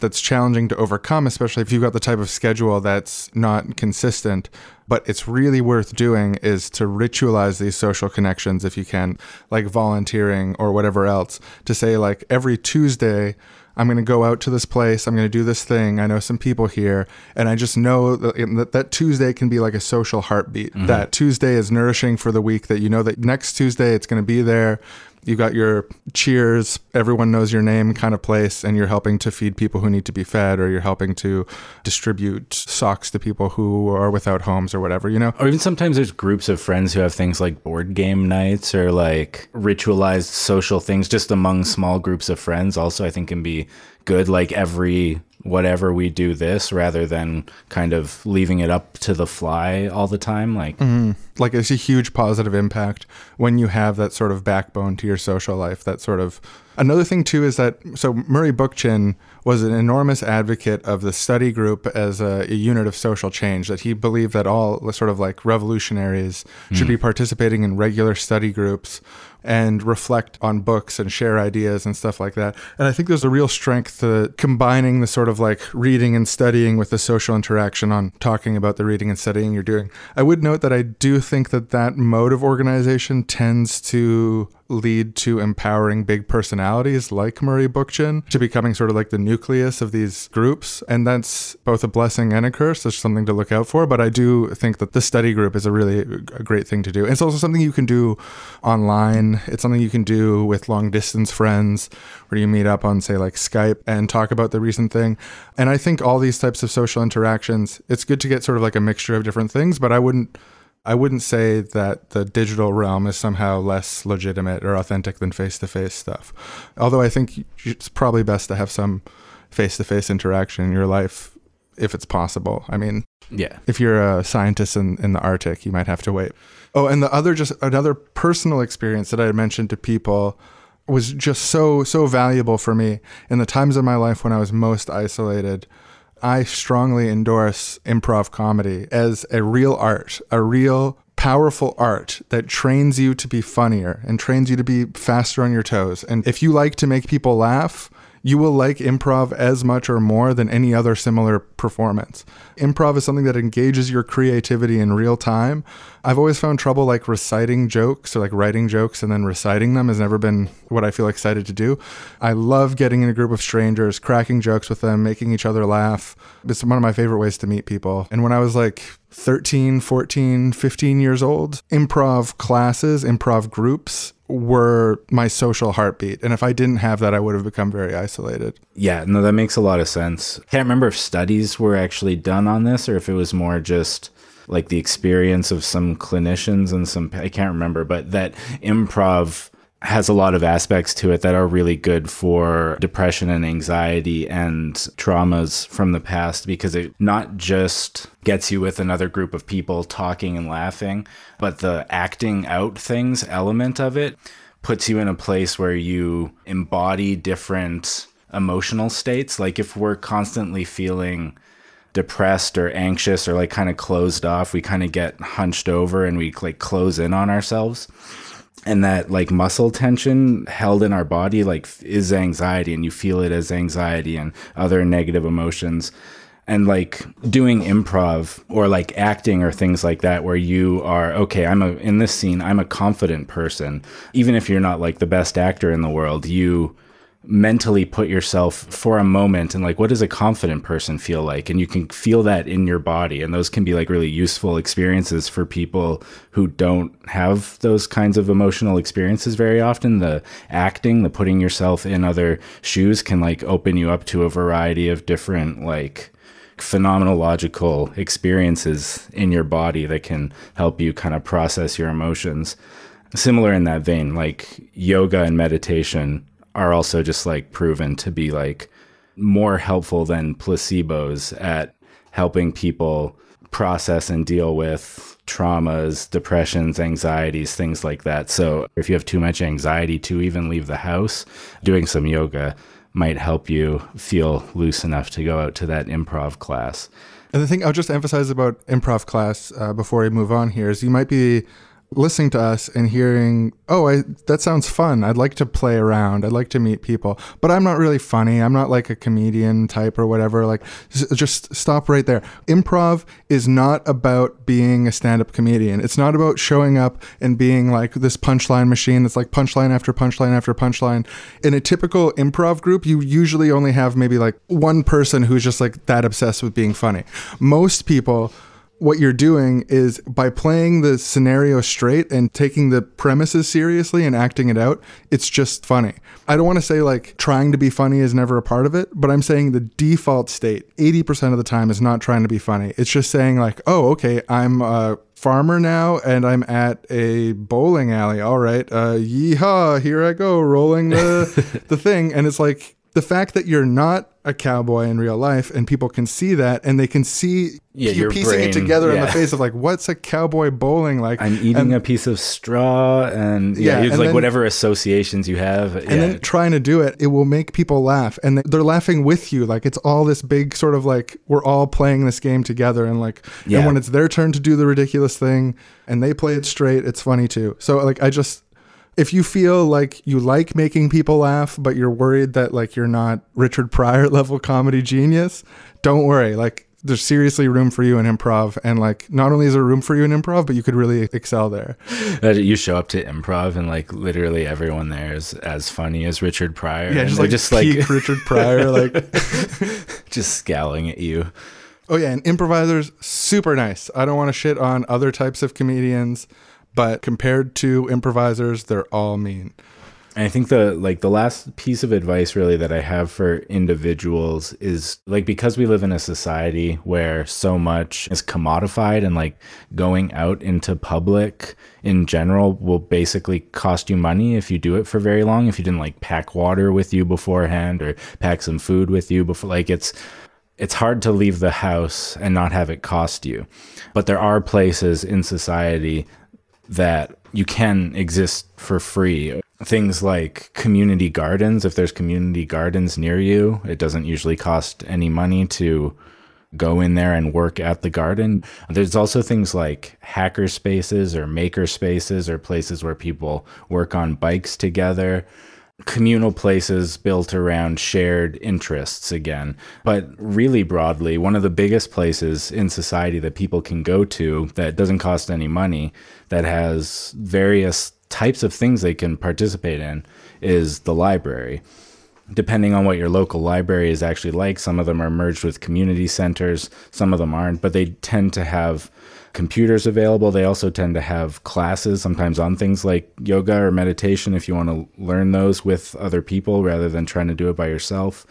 that's challenging to overcome especially if you've got the type of schedule that's not consistent but it's really worth doing is to ritualize these social connections if you can like volunteering or whatever else to say like every tuesday I'm going to go out to this place. I'm going to do this thing. I know some people here. And I just know that that, Tuesday can be like a social heartbeat. Mm-hmm. That Tuesday is nourishing for the week, that you know that next Tuesday it's going to be there. You got your cheers, everyone knows your name kind of place, and you're helping to feed people who need to be fed, or you're helping to distribute socks to people who are without homes or whatever, you know? Or even sometimes there's groups of friends who have things like board game nights or like ritualized social things just among small groups of friends also I think can be good like every whatever we do this rather than kind of leaving it up to the fly all the time like mm-hmm. like it's a huge positive impact when you have that sort of backbone to your social life that sort of another thing too is that so murray bookchin was an enormous advocate of the study group as a, a unit of social change that he believed that all sort of like revolutionaries should be mm. participating in regular study groups and reflect on books and share ideas and stuff like that. And I think there's a real strength to combining the sort of like reading and studying with the social interaction on talking about the reading and studying you're doing. I would note that I do think that that mode of organization tends to lead to empowering big personalities like Murray Bookchin to becoming sort of like the nucleus of these groups. And that's both a blessing and a curse. There's something to look out for. But I do think that the study group is a really a great thing to do. It's also something you can do online. It's something you can do with long distance friends where you meet up on, say, like Skype and talk about the recent thing. And I think all these types of social interactions, it's good to get sort of like a mixture of different things, but I wouldn't I wouldn't say that the digital realm is somehow less legitimate or authentic than face to face stuff. Although I think it's probably best to have some face to face interaction in your life if it's possible. I mean, Yeah. if you're a scientist in, in the Arctic, you might have to wait. Oh, and the other, just another personal experience that I had mentioned to people was just so, so valuable for me in the times of my life when I was most isolated. I strongly endorse improv comedy as a real art, a real powerful art that trains you to be funnier and trains you to be faster on your toes. And if you like to make people laugh, you will like improv as much or more than any other similar performance. Improv is something that engages your creativity in real time. I've always found trouble like reciting jokes or like writing jokes and then reciting them has never been what I feel excited to do. I love getting in a group of strangers, cracking jokes with them, making each other laugh. It's one of my favorite ways to meet people. And when I was like 13, 14, 15 years old, improv classes, improv groups were my social heartbeat. And if I didn't have that, I would have become very isolated. Yeah, no, that makes a lot of sense. I Can't remember if studies were actually done on this or if it was more just like the experience of some clinicians and some, I can't remember, but that improv has a lot of aspects to it that are really good for depression and anxiety and traumas from the past because it not just gets you with another group of people talking and laughing, but the acting out things element of it puts you in a place where you embody different emotional states. Like if we're constantly feeling depressed or anxious or like kind of closed off, we kind of get hunched over and we like close in on ourselves and that like muscle tension held in our body like is anxiety and you feel it as anxiety and other negative emotions. And like doing improv or like acting or things like that where you are okay i'm a in this scene i'm a confident person. Even if you're not like the best actor in the world you mentally put yourself for a moment and like what does a confident person feel like? And you can feel that in your body and those can be like really useful experiences for people who don't have those kinds of emotional experiences very often. The acting the putting yourself in other shoes can like open you up to a variety of different like phenomenological experiences in your body that can help you kind of process your emotions. Similar in that vein like yoga and meditation are also just like proven to be like more helpful than placebos at helping people process and deal with traumas, depressions, anxieties, things like that. So if you have too much anxiety to even leave the house, doing some yoga might help you feel loose enough to go out to that improv class. And the thing I'll just emphasize about improv class uh, before we move on here is you might be listening to us and hearing, oh, I, that sounds fun. I'd like to play around. I'd like to meet people, but I'm not really funny. I'm not like a comedian type or whatever. Like, just stop right there. Improv is not about being a stand up comedian. It's not about showing up and being like this punchline machine that's like punchline after punchline after punchline. In a typical improv group, you usually only have maybe like one person who's just like that obsessed with being funny. Most people, what you're doing is by playing the scenario straight and taking the premises seriously and acting it out, it's just funny. I don't want to say like trying to be funny is never a part of it, but I'm saying the default state 80% of the time is not trying to be funny. It's just saying like, "Oh, okay, I'm a farmer now and I'm at a bowling alley. All right. Uh yeehaw, here I go rolling the *laughs* the thing." And it's like the fact that you're not a cowboy in real life and people can see that and they can see Yeah, you're piecing brain- it together in the face of like what's a cowboy bowling like I'm eating and, a piece of straw and yeah, Yeah, it's and like then- whatever associations you have. and yeah. then trying to do it it will make people laugh and they're laughing with you like it's all this big sort of like we're all playing this game together and like Yeah. and when it's their turn to do the ridiculous thing and they play it straight it's funny too so like i just if you feel like you like making people laugh, but you're worried that like you're not Richard Pryor *laughs* level comedy genius, don't worry. Like there's seriously room for you in improv and like not only is there room for you in improv but you could really excel there you show up to improv and like literally everyone there is as funny as Richard Pryor. yeah just like just like richard pryor *laughs* like *laughs* just scowling at you. oh yeah and improvisers super nice i don't want to shit on other types of comedians but compared to improvisers they're all mean And I think the like the last piece of advice really that I have for individuals is like because we live in a society where so much is commodified and like going out into public in general will basically cost you money if you do it for very long if you didn't like pack water with you beforehand or pack some food with you before like it's it's hard to leave the house and not have it cost you. But there are places in society that you can exist for free. Things like community gardens, if there's community gardens near you, it doesn't usually cost any money to go in there and work at the garden. There's also things like hacker spaces or maker spaces or places where people work on bikes together communal places built around shared interests again. But really broadly, one of the biggest places in society that people can go to that doesn't cost any money, that has various types of things they can participate in, is the library. Depending on what your local library is actually like, some of them are merged with community centers, some of them aren't, but they tend to have computers available. They also tend to have classes sometimes on things like yoga or meditation if you want to learn those with other people rather than trying to do it by yourself.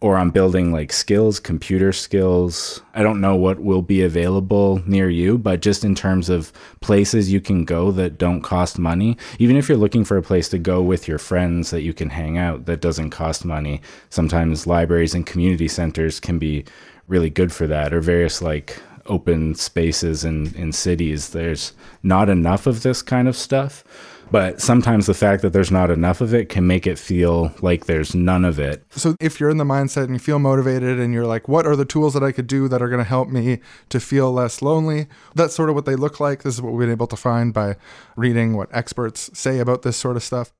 Or on building like skills, computer skills. I don't know what will be available near you, but just in terms of places you can go that don't cost money, even if you're looking for a place to go with your friends that you can hang out that doesn't cost money, sometimes libraries and community centers can be really good for that, or various like open spaces in, in cities. There's not enough of this kind of stuff. But sometimes the fact that there's not enough of it can make it feel like there's none of it. so if you're in the mindset and you feel motivated and you're like what are the tools that i could do that are going to help me to feel less lonely that's sort of what they look like this is what we've been able to find by reading what experts say about this sort of stuff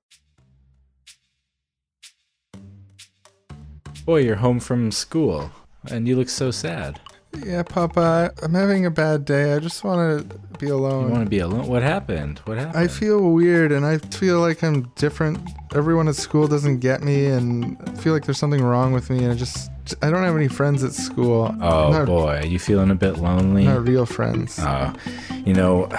Boy, you're home from school and you look so sad. Yeah papa i'm having a bad day i just want to be alone. You want to be alone? What happened? What happened? I feel weird and I feel like I'm different. Everyone at school doesn't get me and I feel like there's something wrong with me and I just I don't have any friends at school. Oh not, boy, are you feeling a bit lonely? Not real friends. Uh, you know,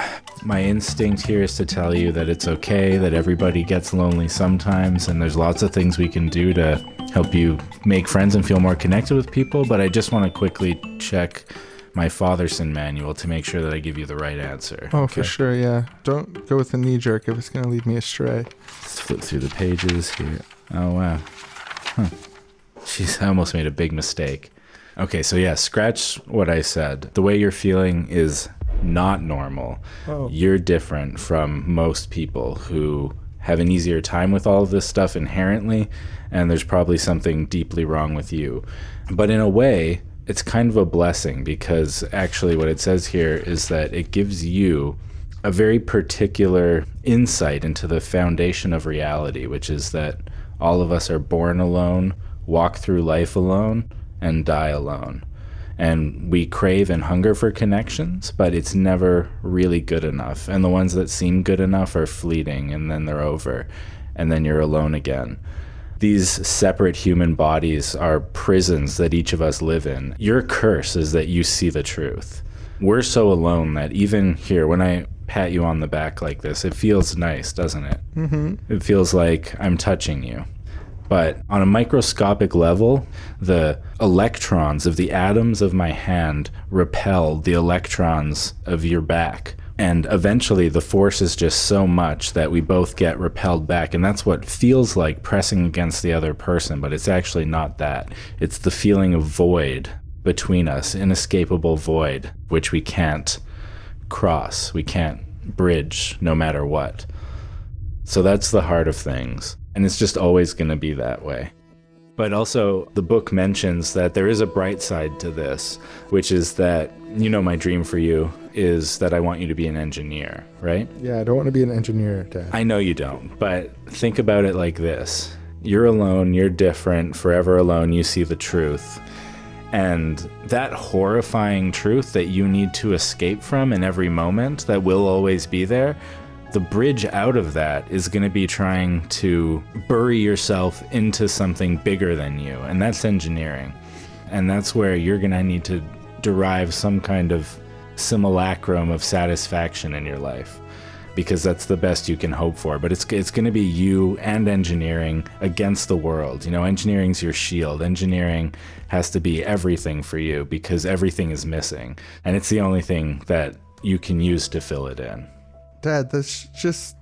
my instinct here is to tell you that it's okay, that everybody gets lonely sometimes, and there's lots of things we can do to help you make friends and feel more connected with people. But I just want to quickly check my Fatherson manual to make sure that I give you the right answer. oh, for sure, yeah. Don't go with the knee jerk if it's going to lead me astray. Let's flip through the pages here. Oh, wow. Huh. Jeez, I almost made a big mistake. Okay, so yeah, scratch what I said. The way you're feeling is not normal. Oh. You're different from most people who have an easier time with all of this stuff inherently, and there's probably something deeply wrong with you. But in a way, it's kind of a blessing because actually, what it says here is that it gives you a very particular insight into the foundation of reality, which is that all of us are born alone, walk through life alone, and die alone. And we crave and hunger for connections, but it's never really good enough. And the ones that seem good enough are fleeting, and then they're over, and then you're alone again. These separate human bodies are prisons that each of us live in. Your curse is that you see the truth. We're so alone that even here, when I pat you on the back like this, it feels nice, doesn't it? Mm-hmm. It feels like I'm touching you. But on a microscopic level, the electrons of the atoms of my hand repel the electrons of your back. And eventually, the force is just so much that we both get repelled back. And that's what feels like pressing against the other person, but it's actually not that. It's the feeling of void between us, inescapable void, which we can't cross, we can't bridge no matter what. So that's the heart of things. And it's just always going to be that way. But also, the book mentions that there is a bright side to this, which is that, you know, my dream for you is that I want you to be an engineer, right? Yeah, I don't want to be an engineer, Dad. I know you don't, but think about it like this you're alone, you're different, forever alone, you see the truth. And that horrifying truth that you need to escape from in every moment that will always be there, the bridge out of that is going to be trying to bury yourself into something bigger than you, and that's engineering. And that's where you're going to need to derive some kind of simulacrum of satisfaction in your life because that's the best you can hope for. But it's it's going to be you and engineering against the world. You know, engineering's your shield. Engineering has to be everything for you because everything is missing, and it's the only thing that you can use to fill it in. Dad, that's just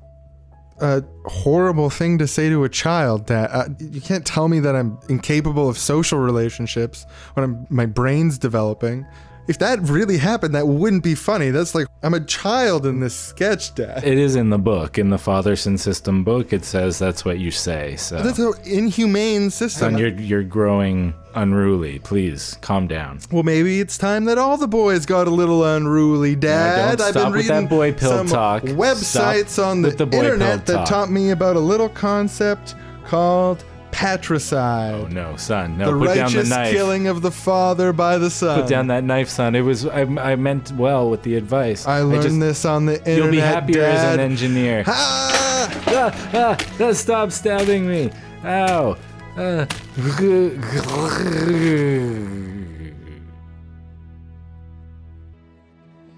a horrible thing to say to a child. Dad, uh, you can't tell me that I'm incapable of social relationships when I'm, my brain's developing. If that really happened, that wouldn't be funny. That's like I'm a child in this sketch, Dad. It is in the book, in the Fatherson System book. It says that's what you say. So, That's an inhumane system. son, you're you're growing unruly. Please calm down. well, maybe it's time that all the boys got a little unruly, Dad. don't I've been with that reading boy pill some talk. websites Stop on the, the internet that talk. taught me about a little concept called patricide. Oh no, son, no. the put down the righteous knife. killing of the father by the son. Put down that knife, son. It was I, I meant well with the advice. I learned just- this on the internet. You'll be happier as an engineer. Ah! *laughs* ah, ah, ah, stop stabbing me. Ow. Ah. *laughs*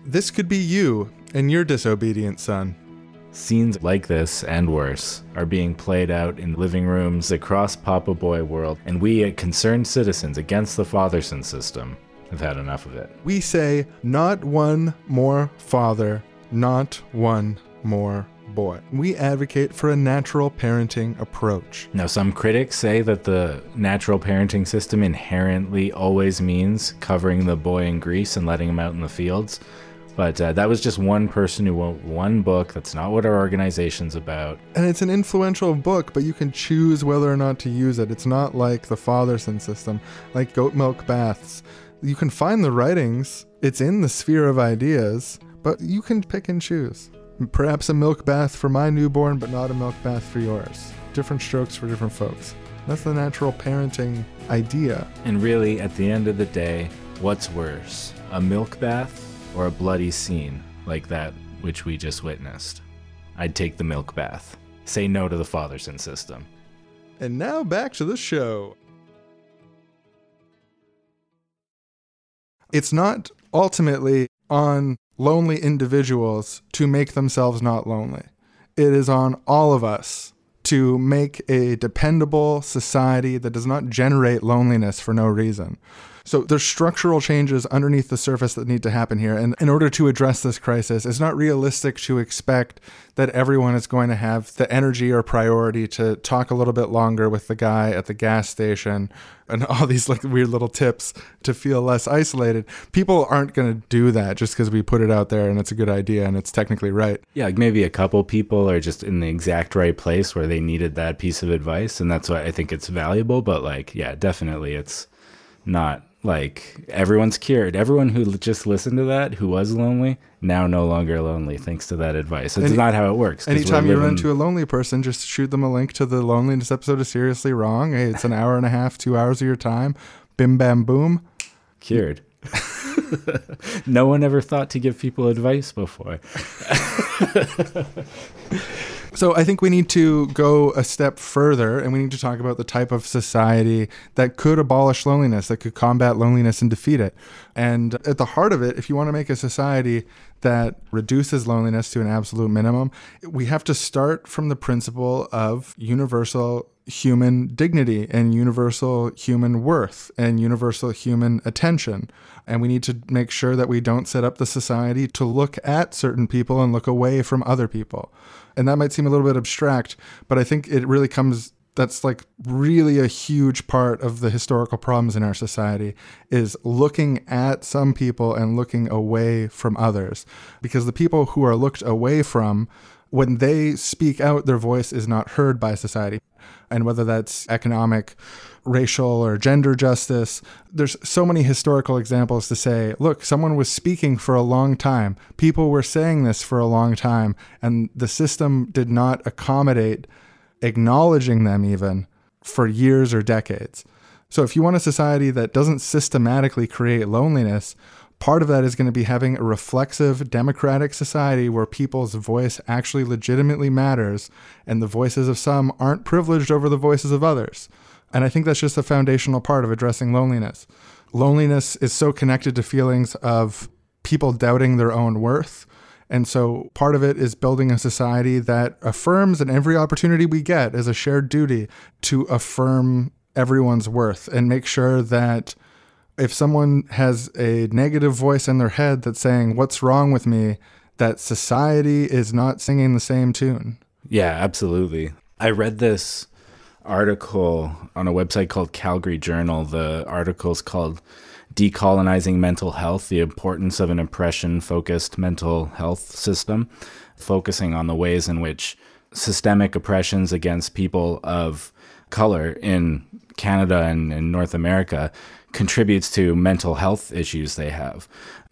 This could be you and your disobedient son. Scenes like this and worse are being played out in living rooms across Papa Boy world, and we, uh, concerned citizens against the Fatherson system, have had enough of it. We say, not one more father, not one more boy. We advocate for a natural parenting approach. Now, some critics say that the natural parenting system inherently always means covering the boy in grease and letting him out in the fields. But uh, that was just one person who wrote one book. That's not what our organization's about. And it's an influential book, but you can choose whether or not to use it. It's not like the Fatherson system, like goat milk baths. You can find the writings, it's in the sphere of ideas, but you can pick and choose. Perhaps a milk bath for my newborn, but not a milk bath for yours. Different strokes for different folks. That's the natural parenting idea. And really, at the end of the day, what's worse, a milk bath or a bloody scene like that which we just witnessed? I'd take the milk bath. Say no to the Fatherson system. And now back to the show. It's not ultimately on lonely individuals to make themselves not lonely. It is on all of us to make a dependable society that does not generate loneliness for no reason. So there's structural changes underneath the surface that need to happen here. And in order to address this crisis, it's not realistic to expect that everyone is going to have the energy or priority to talk a little bit longer with the guy at the gas station and *laughs* all these like weird little tips to feel less isolated. People aren't going to do that just because we put it out there and it's a good idea and it's technically right. Yeah, like maybe a couple people are just in the exact right place where they needed that piece of advice, and that's why I think it's valuable. But like, yeah, definitely, it's not like everyone's cured. Everyone who just listened to that, who was lonely, now no longer lonely thanks to that advice. It's Any- not how it works. Anytime you run into a lonely person, just shoot them a link to the loneliness episode of Seriously Wrong. Hey, it's an hour and a half, two hours of your time. Bim bam boom. cured. *laughs* no one ever thought to give people advice before. *laughs* So I think we need to go a step further and we need to talk about the type of society that could abolish loneliness, that could combat loneliness and defeat it. And at the heart of it, if you want to make a society that reduces loneliness to an absolute minimum, we have to start from the principle of universal human dignity and universal human worth and universal human attention. And we need to make sure that we don't set up the society to look at certain people and look away from other people. And that might seem a little bit abstract, but I think it really comes that's like really a huge part of the historical problems in our society is looking at some people and looking away from others because the people who are looked away from when they speak out, their voice is not heard by society. And whether that's economic, racial, or gender justice, there's so many historical examples to say, look, someone was speaking for a long time. People were saying this for a long time, and the system did not accommodate acknowledging them even for years or decades. So if you want a society that doesn't systematically create loneliness, part of that is going to be having a reflexive democratic society where people's voice actually legitimately matters and the voices of some aren't privileged over the voices of others. And I think that's just a foundational part of addressing loneliness. Loneliness is so connected to feelings of people doubting their own worth. And so part of it is building a society that affirms, and every opportunity we get is a shared duty to affirm everyone's worth and make sure that if someone has a negative voice in their head that's saying, What's wrong with me? that society is not singing the same tune. Yeah, absolutely. I read this article on a website called Calgary Journal. The article is called Decolonizing Mental Health The Importance of an Oppression Focused Mental Health System, focusing on the ways in which systemic oppressions against people of color in Canada and North America contributes to mental health issues they have.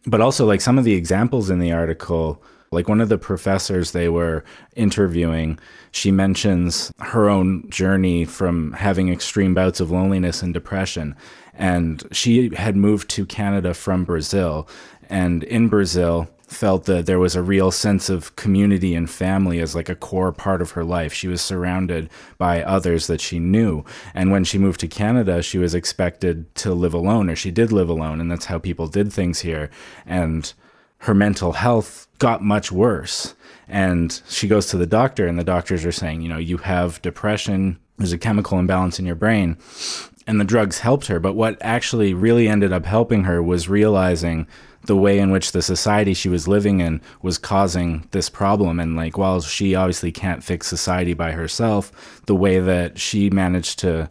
But also, like some of the examples in the article, like one of the professors they were interviewing, she mentions her own journey from having extreme bouts of loneliness and depression. And she had moved to Canada from Brazil. And in Brazil, felt that there was a real sense of community and family as like a core part of her life. She was surrounded by others that she knew. And when she moved to Canada, she was expected to live alone, or she did live alone, and that's how people did things here. And her mental health got much worse. And she goes to the doctor, and the doctors are saying, you know, you have depression, there's a chemical imbalance in your brain. And the drugs helped her. But what actually really ended up helping her was realizing the way in which the society she was living in was causing this problem. And like, while she obviously can't fix society by herself, the way that she managed to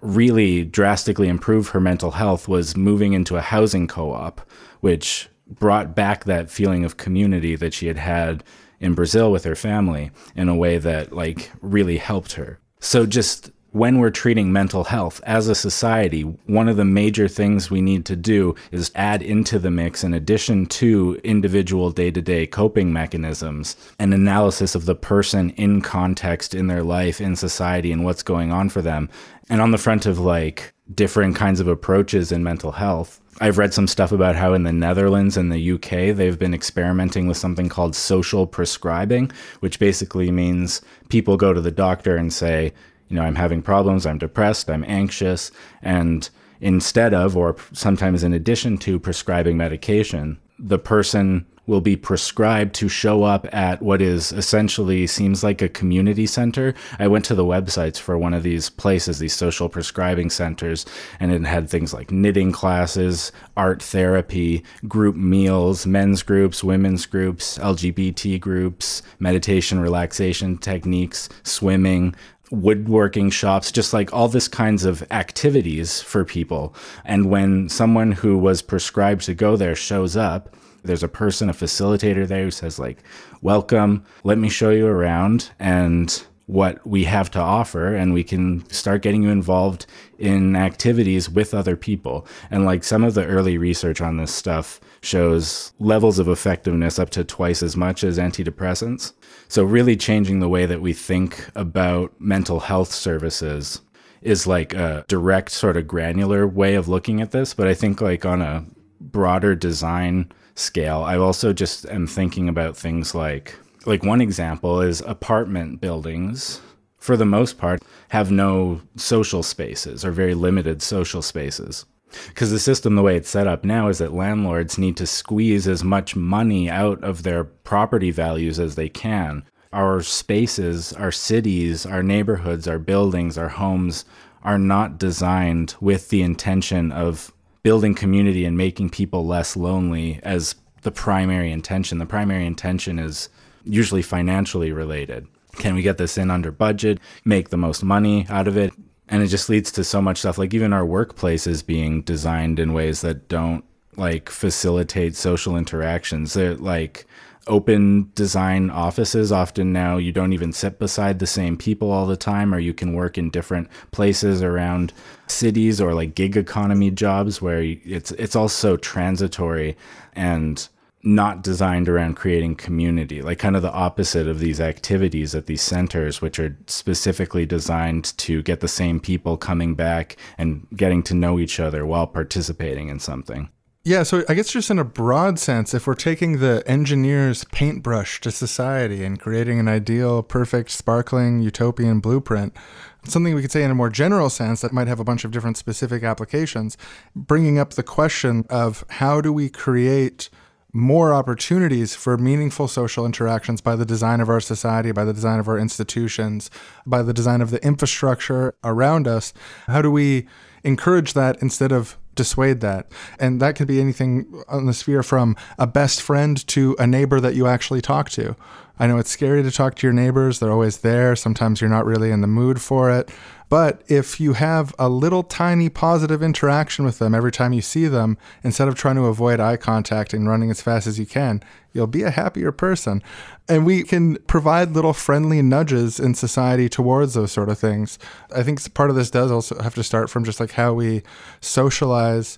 really drastically improve her mental health was moving into a housing co op, which brought back that feeling of community that she had had in Brazil with her family in a way that like really helped her. So just when we're treating mental health as a society, one of the major things we need to do is add into the mix, in addition to individual day to day coping mechanisms, an analysis of the person in context in their life, in society, and what's going on for them. And on the front of like different kinds of approaches in mental health, I've read some stuff about how in the Netherlands and the UK, they've been experimenting with something called social prescribing, which basically means people go to the doctor and say, you know, I'm having problems, I'm depressed, I'm anxious, and instead of, or sometimes in addition to prescribing medication, the person will be prescribed to show up at what is essentially seems like a community center. I went to the websites for one of these places, these social prescribing centers, and it had things like knitting classes, art therapy, group meals, men's groups, women's groups, LGBT groups, meditation relaxation techniques, swimming, woodworking shops, just like all this kinds of activities for people. And when someone who was prescribed to go there shows up, there's a person, a facilitator there who says like, "Welcome, let me show you around and what we have to offer and we can start getting you involved in activities with other people." And like some of the early research on this stuff shows levels of effectiveness up to twice as much as antidepressants. So, really changing the way that we think about mental health services is like a direct, sort of granular way of looking at this. But I think, like, on a broader design scale, I also just am thinking about things like, like, one example is apartment buildings for the most part, have no social spaces or very limited social spaces. Because the system, the way it's set up now, is that landlords need to squeeze as much money out of their property values as they can. Our spaces, our cities, our neighborhoods, our buildings, our homes are not designed with the intention of building community and making people less lonely as the primary intention. The primary intention is usually financially related. Can we get this in under budget, make the most money out of it? and it just leads to so much stuff like even our workplaces being designed in ways that don't like facilitate social interactions they're like open design offices. Often now you don't even sit beside the same people all the time, or you can work in different places around cities or like gig economy jobs where it's it's also transitory and not designed around creating community, like kind of the opposite of these activities at these centers, which are specifically designed to get the same people coming back and getting to know each other while participating in something. Yeah, so I guess just in a broad sense, if we're taking the engineer's paintbrush to society and creating an ideal, perfect, sparkling, utopian blueprint, something we could say in a more general sense that might have a bunch of different specific applications, bringing up the question of how do we create more opportunities for meaningful social interactions by the design of our society, by the design of our institutions, by the design of the infrastructure around us. How do we encourage that instead of dissuade that? And that could be anything on the sphere from a best friend to a neighbor that you actually talk to. I know it's scary to talk to your neighbors, they're always there. Sometimes you're not really in the mood for it. But if you have a little tiny positive interaction with them every time you see them, instead of trying to avoid eye contact and running as fast as you can, you'll be a happier person. And we can provide little friendly nudges in society towards those sort of things. I think part of this does also have to start from just like how we socialize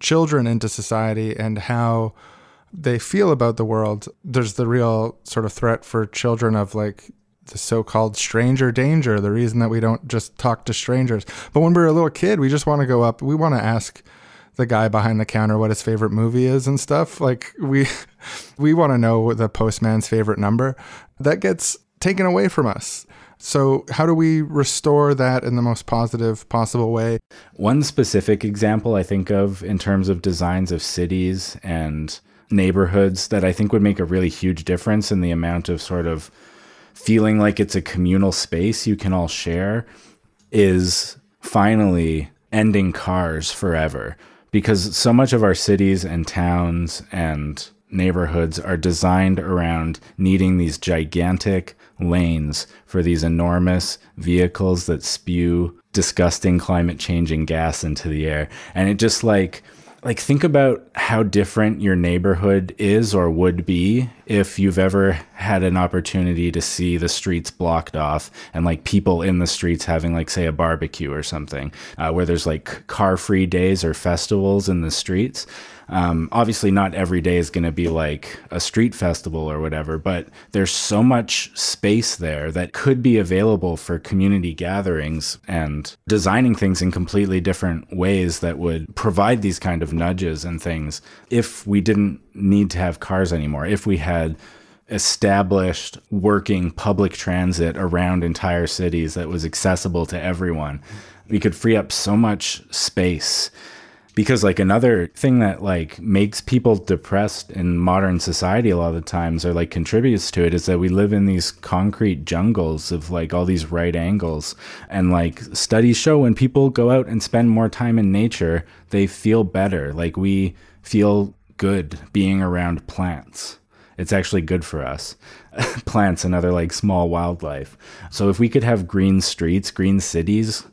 children into society and how they feel about the world. There's the real sort of threat for children of like the so-called stranger danger the reason that we don't just talk to strangers. But when we're a little kid we just want to go up we want to ask the guy behind the counter what his favorite movie is and stuff. Like we *laughs* we want to know the postman's favorite number that gets taken away from us. So how do we restore that in the most positive possible way? One specific example i think of in terms of designs of cities and neighborhoods that i think would make a really huge difference in the amount of sort of feeling like it's a communal space you can all share is finally ending cars forever. Because so much of our cities and towns and neighborhoods are designed around needing these gigantic lanes for these enormous vehicles that spew disgusting climate changing gas into the air. And it just like like think about how different your neighborhood is or would be if you've ever had an opportunity to see the streets blocked off and like people in the streets having like say a barbecue or something uh, where there's like car free days or festivals in the streets um, obviously, not every day is going to be like a street festival or whatever, but there's so much space there that could be available for community gatherings and designing things in completely different ways that would provide these kind of nudges and things if we didn't need to have cars anymore, if we had established working public transit around entire cities that was accessible to everyone. We could free up so much space because like another thing that like makes people depressed in modern society a lot of the times or like contributes to it is that we live in these concrete jungles of like all these right angles. And like studies show when people go out and spend more time in nature they feel better. Like we feel good being around plants. It's actually good for us. *laughs* Plants and other like small wildlife. So if we could have green streets green cities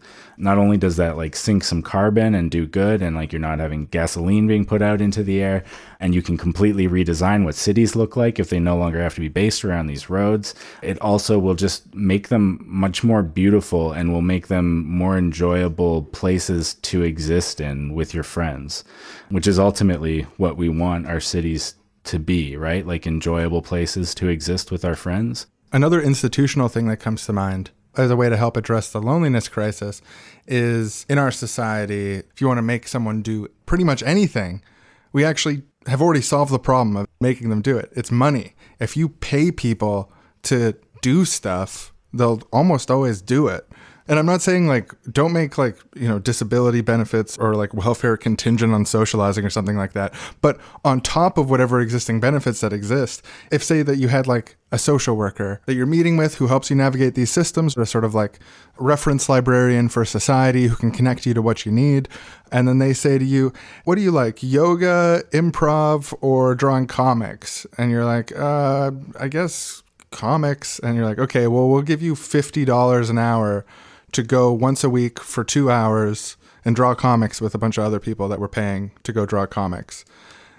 not only does that like sink some carbon and do good and like you're not having gasoline being put out into the air and you can completely redesign what cities look like if they no longer have to be based around these roads it also will just make them much more beautiful and will make them more enjoyable places to exist in with your friends which is ultimately what we want our cities to be right? Like enjoyable places to exist with our friends. Another institutional thing that comes to mind as a way to help address the loneliness crisis is in our society, if you want to make someone do pretty much anything, we actually have already solved the problem of making them do it. It's money. If you pay people to do stuff, they'll almost always do it. And I'm not saying like don't make like, you know, disability benefits or like welfare contingent on socializing or something like that. But on top of whatever existing benefits that exist, if say that you had like a social worker that you're meeting with who helps you navigate these systems, a sort of like reference librarian for society who can connect you to what you need. And then they say to you, What do you like, yoga, improv, or drawing comics? And you're like, uh, I guess comics. And you're like, Okay, well, we'll give you $50 an hour to go once a week for two hours and draw comics with a bunch of other people that were paying to go draw comics,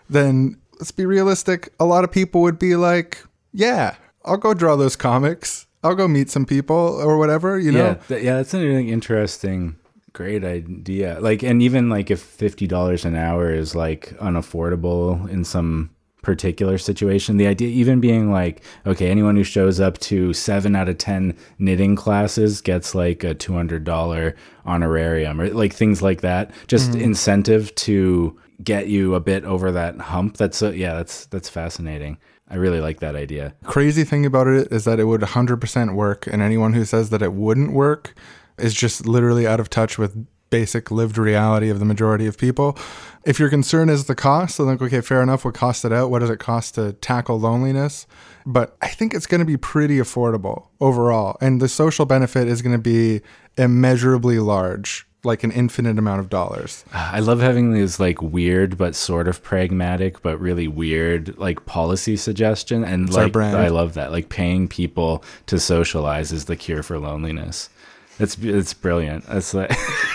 then let's be realistic. A lot of people would be like, yeah, I'll go draw those comics. I'll go meet some people or whatever, you know? yeah, th- yeah, that's an really interesting, great idea. Like, and even like if fifty dollars an hour is like unaffordable in some particular situation, the idea even being like, okay, anyone who shows up to seven out of ten knitting classes gets like a two hundred dollar honorarium or like things like that. Just mm-hmm. incentive to get you a bit over that hump. That's a, yeah, that's that's fascinating. I really like that idea. Crazy thing about it is that it would 100% work, and anyone who says that it wouldn't work is just literally out of touch with basic lived reality of the majority of people. If your concern is the cost, then like, okay, fair enough. What cost it out? What does it cost to tackle loneliness? But I think it's going to be pretty affordable overall, and the social benefit is going to be immeasurably large, like an infinite amount of dollars. I love having these like weird but sort of pragmatic but really weird like policy suggestion and our like. I love that like paying people to socialize is the cure for loneliness. It's it's brilliant. It's like *laughs*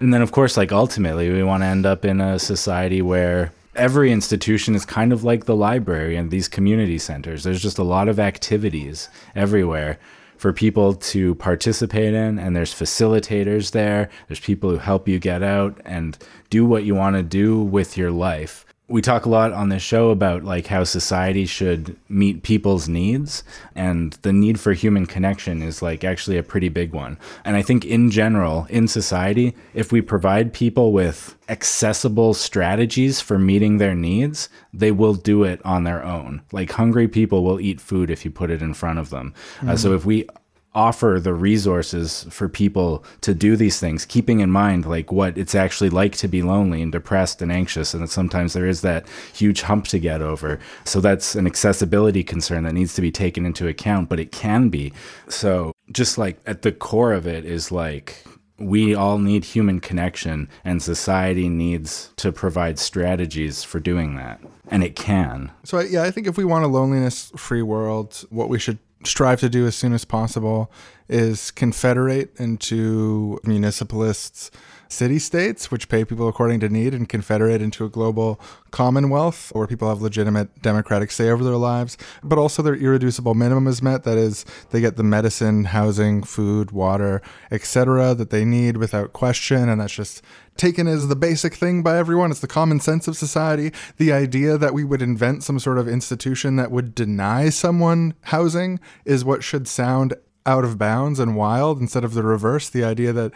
and then of course like ultimately we want to end up in a society where every institution is kind of like the library and these community centers. There's just a lot of activities everywhere for people to participate in and there's facilitators there there's people who help you get out and do what you want to do with your life we talk a lot on this show about like how society should meet people's needs and the need for human connection is like actually a pretty big one. And i think in general in society if we provide people with accessible strategies for meeting their needs they will do it on their own. Like hungry people will eat food if you put it in front of them. Uh, so if we offer the resources for people to do these things keeping in mind like what it's actually like to be lonely and depressed and anxious and that sometimes there is that huge hump to get over. So that's an accessibility concern that needs to be taken into account but it can be. So just like at the core of it is like we all need human connection and society needs to provide strategies for doing that and it can. So yeah, I think if we want a loneliness-free world, what we should strive to do as soon as possible is confederate into municipalists, city states, which pay people according to need, and confederate into a global commonwealth where people have legitimate democratic say over their lives, but also their irreducible minimum is met. That is, they get the medicine, housing, food, water, etc., that they need without question, and that's just taken as the basic thing by everyone. It's the common sense of society. The idea that we would invent some sort of institution that would deny someone housing is what should sound out of bounds and wild instead of the reverse. The idea that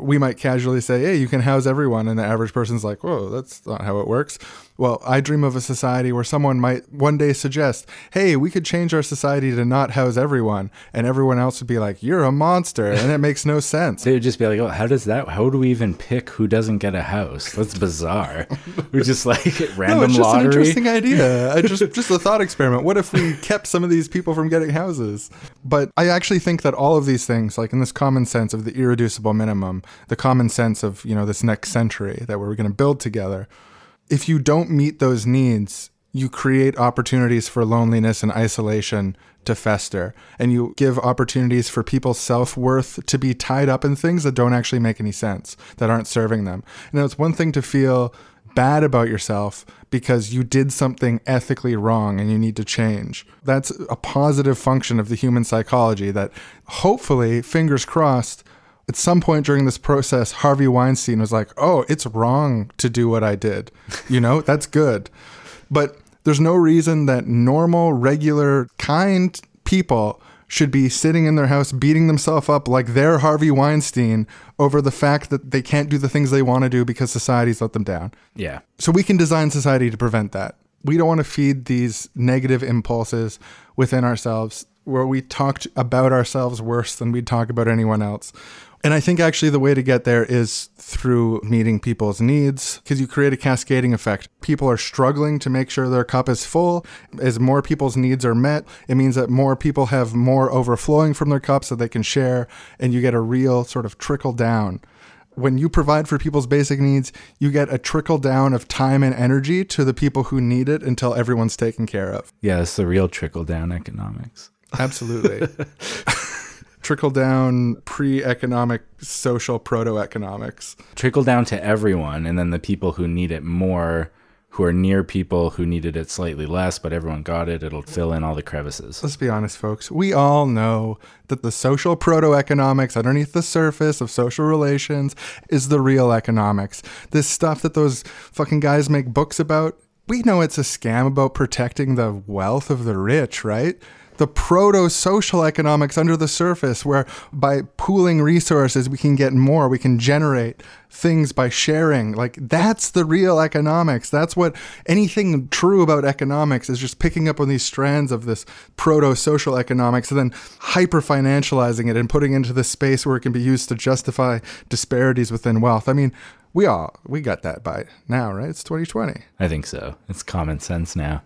we might casually say, hey, you can house everyone. And the average person's like, whoa, that's not how it works. Well, I dream of a society where someone might one day suggest, hey, we could change our society to not house everyone. And everyone else would be like, you're a monster. And it makes no sense. They would just be like, "Oh, how does that? How do we even pick who doesn't get a house? That's bizarre." *laughs* We're just like random *laughs* no, it's just lottery. an interesting idea. I *laughs* just just a thought experiment. What if we kept some of these people from getting houses? But I actually think that all of these things, like in this common sense of the irreducible minimum, the common sense of you know this next century that we're going to build together, if you don't meet those needs, you create opportunities for loneliness and isolation to fester. And you give opportunities for people's self worth to be tied up in things that don't actually make any sense, that aren't serving them. Now, it's one thing to feel bad about yourself because you did something ethically wrong and you need to change. That's a positive function of the human psychology that hopefully, fingers crossed, at some point during this process, Harvey Weinstein was like, oh, it's wrong to do what I did. You know, *laughs* that's good. But there's no reason that normal, regular, kind people should be sitting in their house beating themselves up like they're Harvey Weinstein over the fact that they can't do the things they want to do because society's let them down. yeah, So we can design society to prevent that. We don't want to feed these negative impulses within ourselves where we talk about ourselves worse than we talk about anyone else. And I think actually the way to get there is through meeting people's needs because you create a cascading effect. People are struggling to make sure their cup is full. As more people's needs are met, it means that more people have more overflowing from their cup so they can share, and you get a real sort of trickle down when you provide for people's basic needs, you get a trickle down of time and energy to the people who need it until everyone's taken care of. yeah, it's the real trickle down economics. Absolutely. *laughs* trickle down pre economic social proto economics. Trickle down to everyone, and then the people who need it more who are near people who needed it slightly less, but everyone got it. It'll fill in all the crevices. Let's be honest, folks. We all know that the social proto economics underneath the surface of social relations is the real economics. This stuff that those fucking guys make books about, we know it's a scam about protecting the wealth of the rich, right? The proto social economics under the surface, where by pooling resources, we can get more, we can generate things by sharing. Like, that's the real economics. That's what anything true about economics is just picking up on these strands of this proto social economics and then hyper financializing it and putting it into the space where it can be used to justify disparities within wealth. I mean, we all we got that by now, right? It's 2020. I think so. It's common sense now.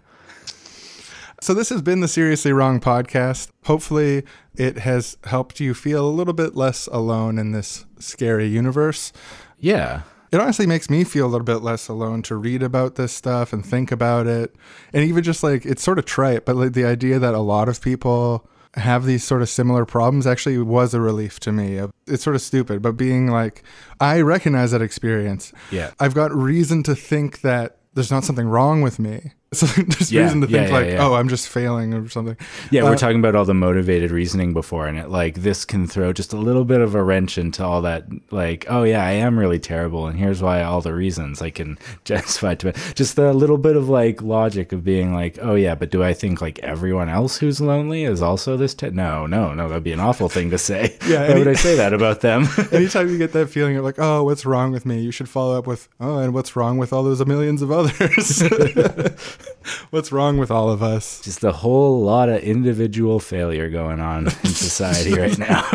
So this has been the Seriously Wrong podcast. Hopefully it has helped you feel a little bit less alone in this scary universe. Yeah. It honestly makes me feel a little bit less alone to read about this stuff and think about it. And even just like it's sort of trite, but like the idea that a lot of people have these sort of similar problems actually was a relief to me. It's sort of stupid, but being like, I recognize that experience. Yeah. I've got reason to think that there's not something wrong with me. *laughs* So *laughs* there's Yeah, reason to think yeah, like, yeah. oh, I'm just failing or something. Yeah, we're Uh, talking about all the motivated reasoning before, and it like this can throw just a little bit of a wrench into all that. Like, oh yeah, I am really terrible, and here's why all the reasons I can *laughs* justify to it. Just a little bit of like logic of being like, oh yeah, but do I think like everyone else who's lonely is also this? Te- no, no, no, that'd be an awful thing to say. Yeah, why and would I say that about them? Anytime you get that feeling, you're like, oh, what's wrong with me? You should follow up with, oh, and what's wrong with all those millions of others? *laughs* what's wrong with all of us? just a whole lot of individual failure going on in *laughs* society right now.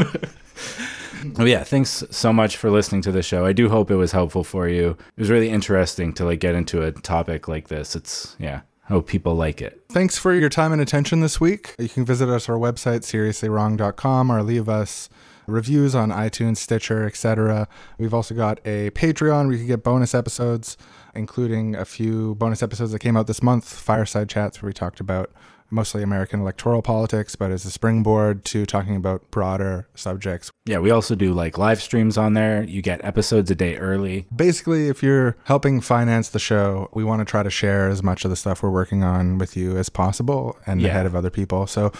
Oh yeah, thanks so much for listening to the show. I do hope it was helpful for you. It was really interesting to like get into a topic like this. It's yeah, hope people like it. Thanks for your time and attention this week. You can visit us our website, seriously.wrong.com, or leave us reviews on iTunes, Stitcher, etc. We've also got a Patreon where you can get bonus episodes, including a few bonus episodes that came out this month, fireside chats where we talked about mostly American electoral politics, but as a springboard to talking about broader subjects. Yeah, we also do like live streams on there. You get episodes a day early. Basically, if you're helping finance the show, we want to try to share as much of the stuff we're working on with you as possible and Yeah. ahead of other people. So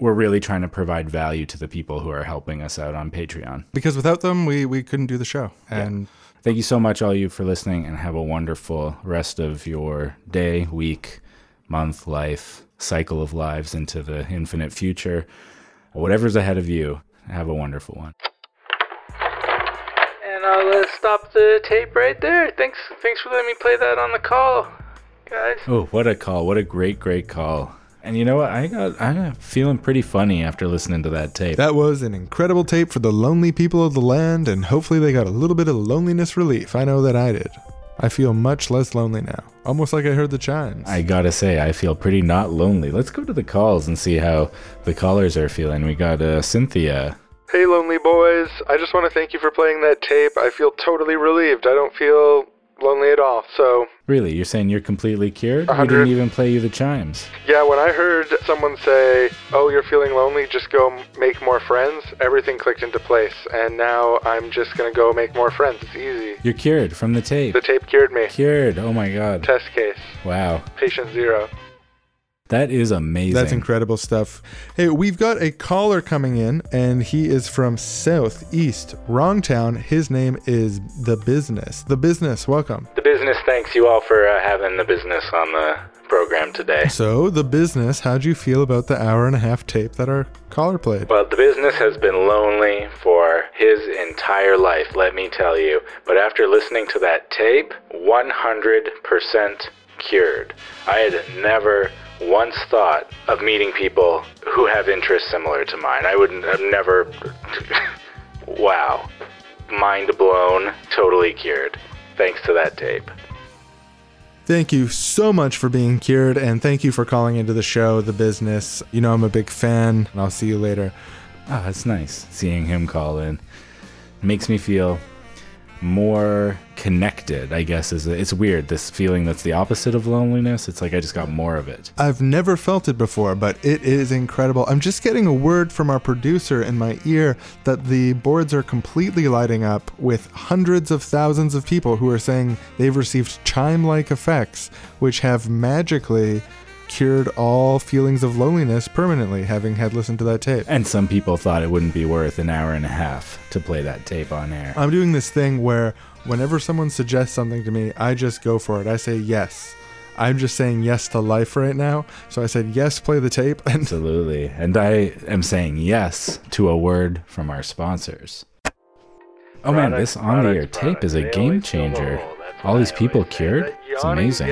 We're really trying to provide value to the people who are helping us out on Patreon. because without them, we, we couldn't do the show. And Thank you so much, all you, for listening, and have a wonderful rest of your day, week, month, life, cycle of lives into the infinite future. Whatever's ahead of you, have a wonderful one. And I'll uh, stop the tape right there. Thanks, thanks for letting me play that on the call, guys. Oh, what a call! What a great, great call! And you know what? I got I'm feeling pretty funny after listening to that tape. that was an incredible tape for the lonely people of the land, and hopefully they got a little bit of loneliness relief. I know that I did. I feel much less lonely now. Almost like I heard the chimes. I gotta say, I feel pretty not lonely. Let's go to the calls and see how the callers are feeling. We got uh, Cynthia. Hey, lonely boys. I just want to thank you for playing that tape. I feel totally relieved. I don't feel lonely at all. So, Really, you're saying you're completely cured? We didn't even play you the chimes. yeah, when I heard someone say, Oh, you're feeling lonely, just go make more friends, everything clicked into place. And now I'm just to go make more friends. It's easy. You're cured from the tape. The tape cured me. Cured. Oh my god. Test case. Wow. Patient zero. That is amazing. That's incredible stuff. Hey, we've got a caller coming in, and he is from Southeast Wrongtown. His name is The Business. The Business, welcome. The business thanks you all for uh, having the business on the program today. So, The Business, how'd you feel about the hour and a half tape that our caller played? Well, the business has been lonely for his entire life, let me tell you. But after listening to that tape, 100% cured. I had never once thought of meeting people who have interests similar to mine. I would have never. *laughs* wow. Mind blown, totally cured. Thanks to that tape. Thank you so much for being cured, and thank you for calling into the show, The Business. You know, I'm a big fan, and I'll see you later. Ah, oh, it's nice seeing him call in. Makes me feel more connected, I guess is it's weird this feeling that's the opposite of loneliness. It's like I just got more of it. I've never felt it before, but it is incredible. I'm just getting a word from our producer in my ear that the boards are completely lighting up with hundreds of thousands of people who are saying they've received chime like effects, which have magically cured all feelings of loneliness permanently, having had listened to that tape. And some people thought it wouldn't be worth an hour and a half to play that tape on air. I'm doing this thing where whenever someone suggests something to me, I just go for it. I say yes. I'm just saying yes to life right now. So I said, yes, play the tape. *laughs* And Absolutely. And I am saying yes to a word from our sponsors. Oh man, this on the air tape is a game changer. All these people cured? It's amazing.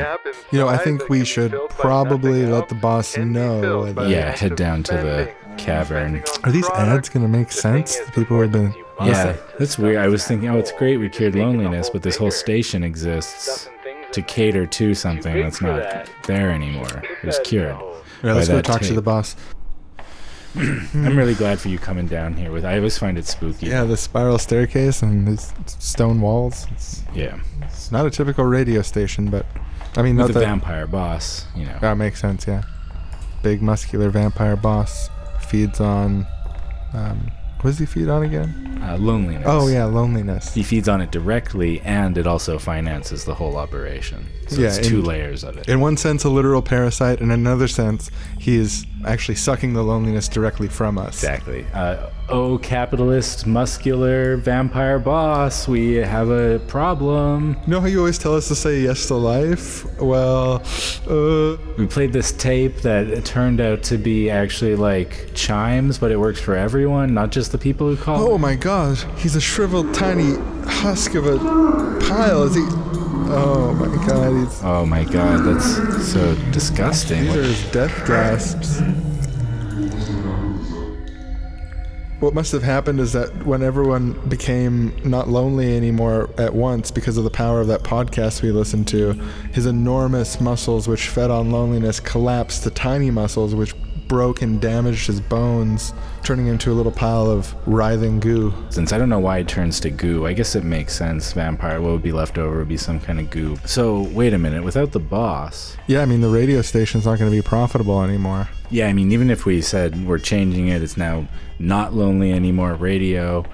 You know, I think we should probably let the boss know that- Yeah, head down to the cavern. are these ads going to make sense? The people who have been. Yeah, that's weird. I was thinking, oh, it's great we cured loneliness, but this whole station exists to cater to something that's not there anymore. It was cured. Yeah, let's go that talk to the boss. *clears throat* I'm really glad for you coming down here with. I always find it spooky. Yeah, the spiral staircase and these stone walls. It's, Yeah. It's not a typical radio station, but I mean, With not the that vampire boss, you know. that makes sense. Yeah, big muscular vampire boss feeds on. Um, what does he feed on again? Uh, loneliness. Oh yeah, loneliness. He feeds on it directly, and it also finances the whole operation. So Yeah, it's two in- layers of it. In one sense, a literal parasite. In another sense, he is actually sucking the loneliness directly from us. Exactly. Uh, oh, capitalist, muscular vampire boss, we have a problem. You know how you always tell us to say yes to life? Well, uh, We played this tape that turned out to be actually like chimes, but it works for everyone, not just the people who call. oh my god, he's a shriveled tiny husk of a pile. Is he? Oh my god, he's. Oh my god, that's so disgusting. These are his death gasps. What must have happened is that when everyone became not lonely anymore at once because of the power of that podcast we listened to, his enormous muscles, which fed on loneliness, collapsed to tiny muscles, which broke and damaged his bones, turning him into a little pile of writhing goo. Since I don't know why it turns to goo, I guess it makes sense. Vampire, what would be left over would be some kind of goo. So, wait a minute, without the boss. Yeah, I mean, the radio station's not going to be profitable anymore. Yeah, I mean, even if we said we're changing it, it's now not lonely anymore radio.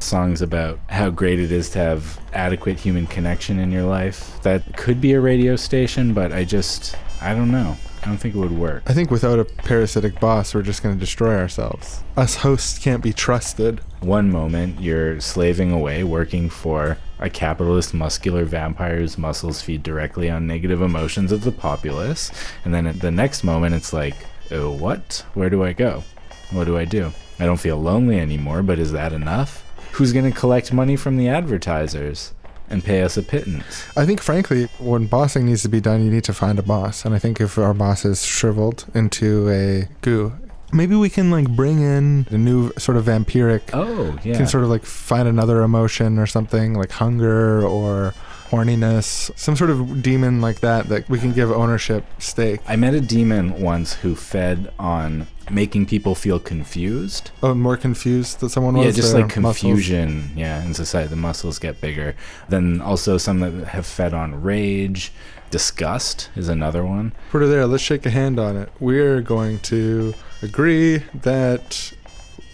Songs about how great it is to have adequate human connection in your life. That could be a radio station, but I just, I don't know. I don't think it would work. I think without a parasitic boss, we're just going to destroy ourselves. Us hosts can't be trusted. One moment you're slaving away, working for a capitalist muscular vampire whose muscles feed directly on negative emotions of the populace, and then at the next moment it's like, oh, what? Where do I go? What do I do? I don't feel lonely anymore, but is that enough? Who's going to collect money from the advertisers and pay us a pittance? I think, frankly, when bossing needs to be done, you need to find a boss. And I think if our boss is shriveled into a goo, maybe we can like bring in a new sort of vampiric. Oh, yeah. Can sort of like find another emotion or something like hunger or horniness, some sort of demon like that that we can give ownership stake. I met a demon once who fed on making people feel confused. Oh, more confused that someone was. yeah, just like muscles. confusion. Yeah, in society, the muscles get bigger. Then also some that have fed on rage. Disgust is another one. Put her there. Let's shake a hand on it. We're going to agree that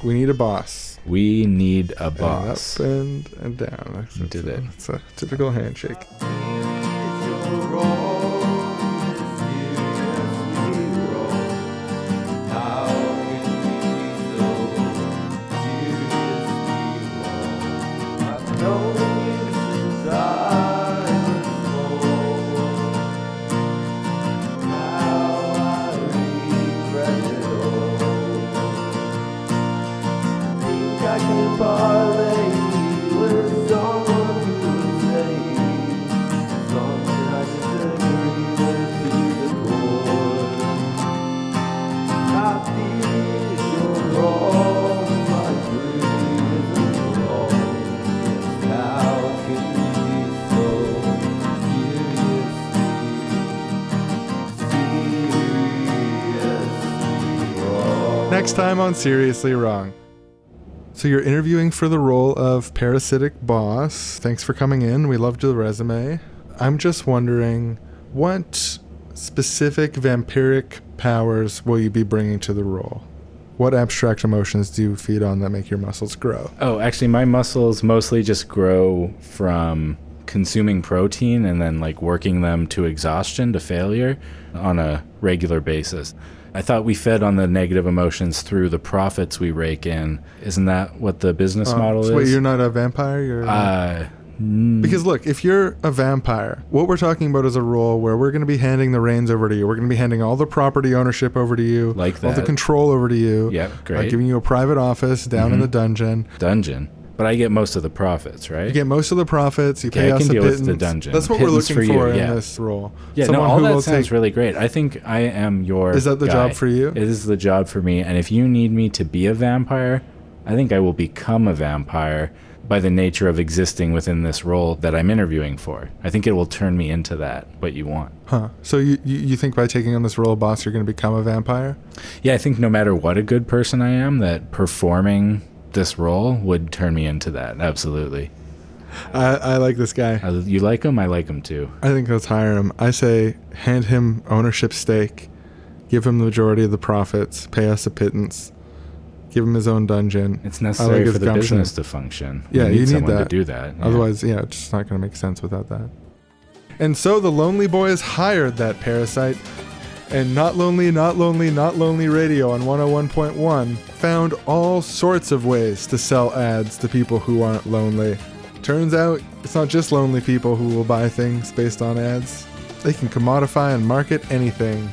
we need a boss. We need a And boss. up and, and down. That's, You did it. It's a typical handshake. On Seriously Wrong. So you're interviewing for the role of parasitic boss. Thanks for coming in. We loved the resume. I'm just wondering what specific vampiric powers will you be bringing to the role? What abstract emotions do you feed on that make your muscles grow? Oh, actually, my muscles mostly just grow from consuming protein and then like working them to exhaustion to failure on a regular basis. I thought we fed on the negative emotions through the profits we rake in. Isn't that what the business Uh, model so is? Wait, you're not a vampire? You're uh, Because look, if you're a vampire, what we're talking about is a role where we're going to be handing the reins over to you. We're going to be handing all the property ownership over to you, Like that. all the control over to you. Yep, uh, great. Mm-hmm. giving you a private office down in the dungeon. dungeon. But I get most of the profits, right? You get most of the profits. You Okay, pay I us a with the dungeon. That's what we're looking for for, you, in this role. Yeah, Someone no, all who that sounds take- really great. I think I am your. Is that the guy. job for you? It is the job for me. And if you need me to be a vampire, I think I will become a vampire by the nature of existing within this role that I'm interviewing for. I think it will turn me into that, what you want. Huh. So you, you you think by taking on this role of boss, you're going to become a vampire? Yeah, I think no matter what a good person I am, that performing this role would turn me into that. Absolutely. I, I like this guy. Uh, You like him? I like him too. I think let's hire him. I say hand him ownership stake, give him the majority of the profits, pay us a pittance, give him his own dungeon. It's necessary like for the gumption. business to function. Yeah, you you need need someone that. to do that. yeah. Otherwise, yeah, it's just not going to make sense without that. And so the Lonely boy Boys hired that parasite, and Not Lonely, Not Lonely, Not Lonely Radio on 101.1 found all sorts of ways to sell ads to people who aren't lonely. Turns out it's not just lonely people who will buy things based on ads. They can commodify and market anything.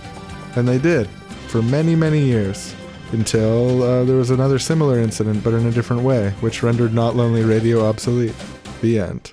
And they did for many, many years. Until uh, there was another similar incident, but in a different way, which rendered Not Lonely Radio obsolete. The end.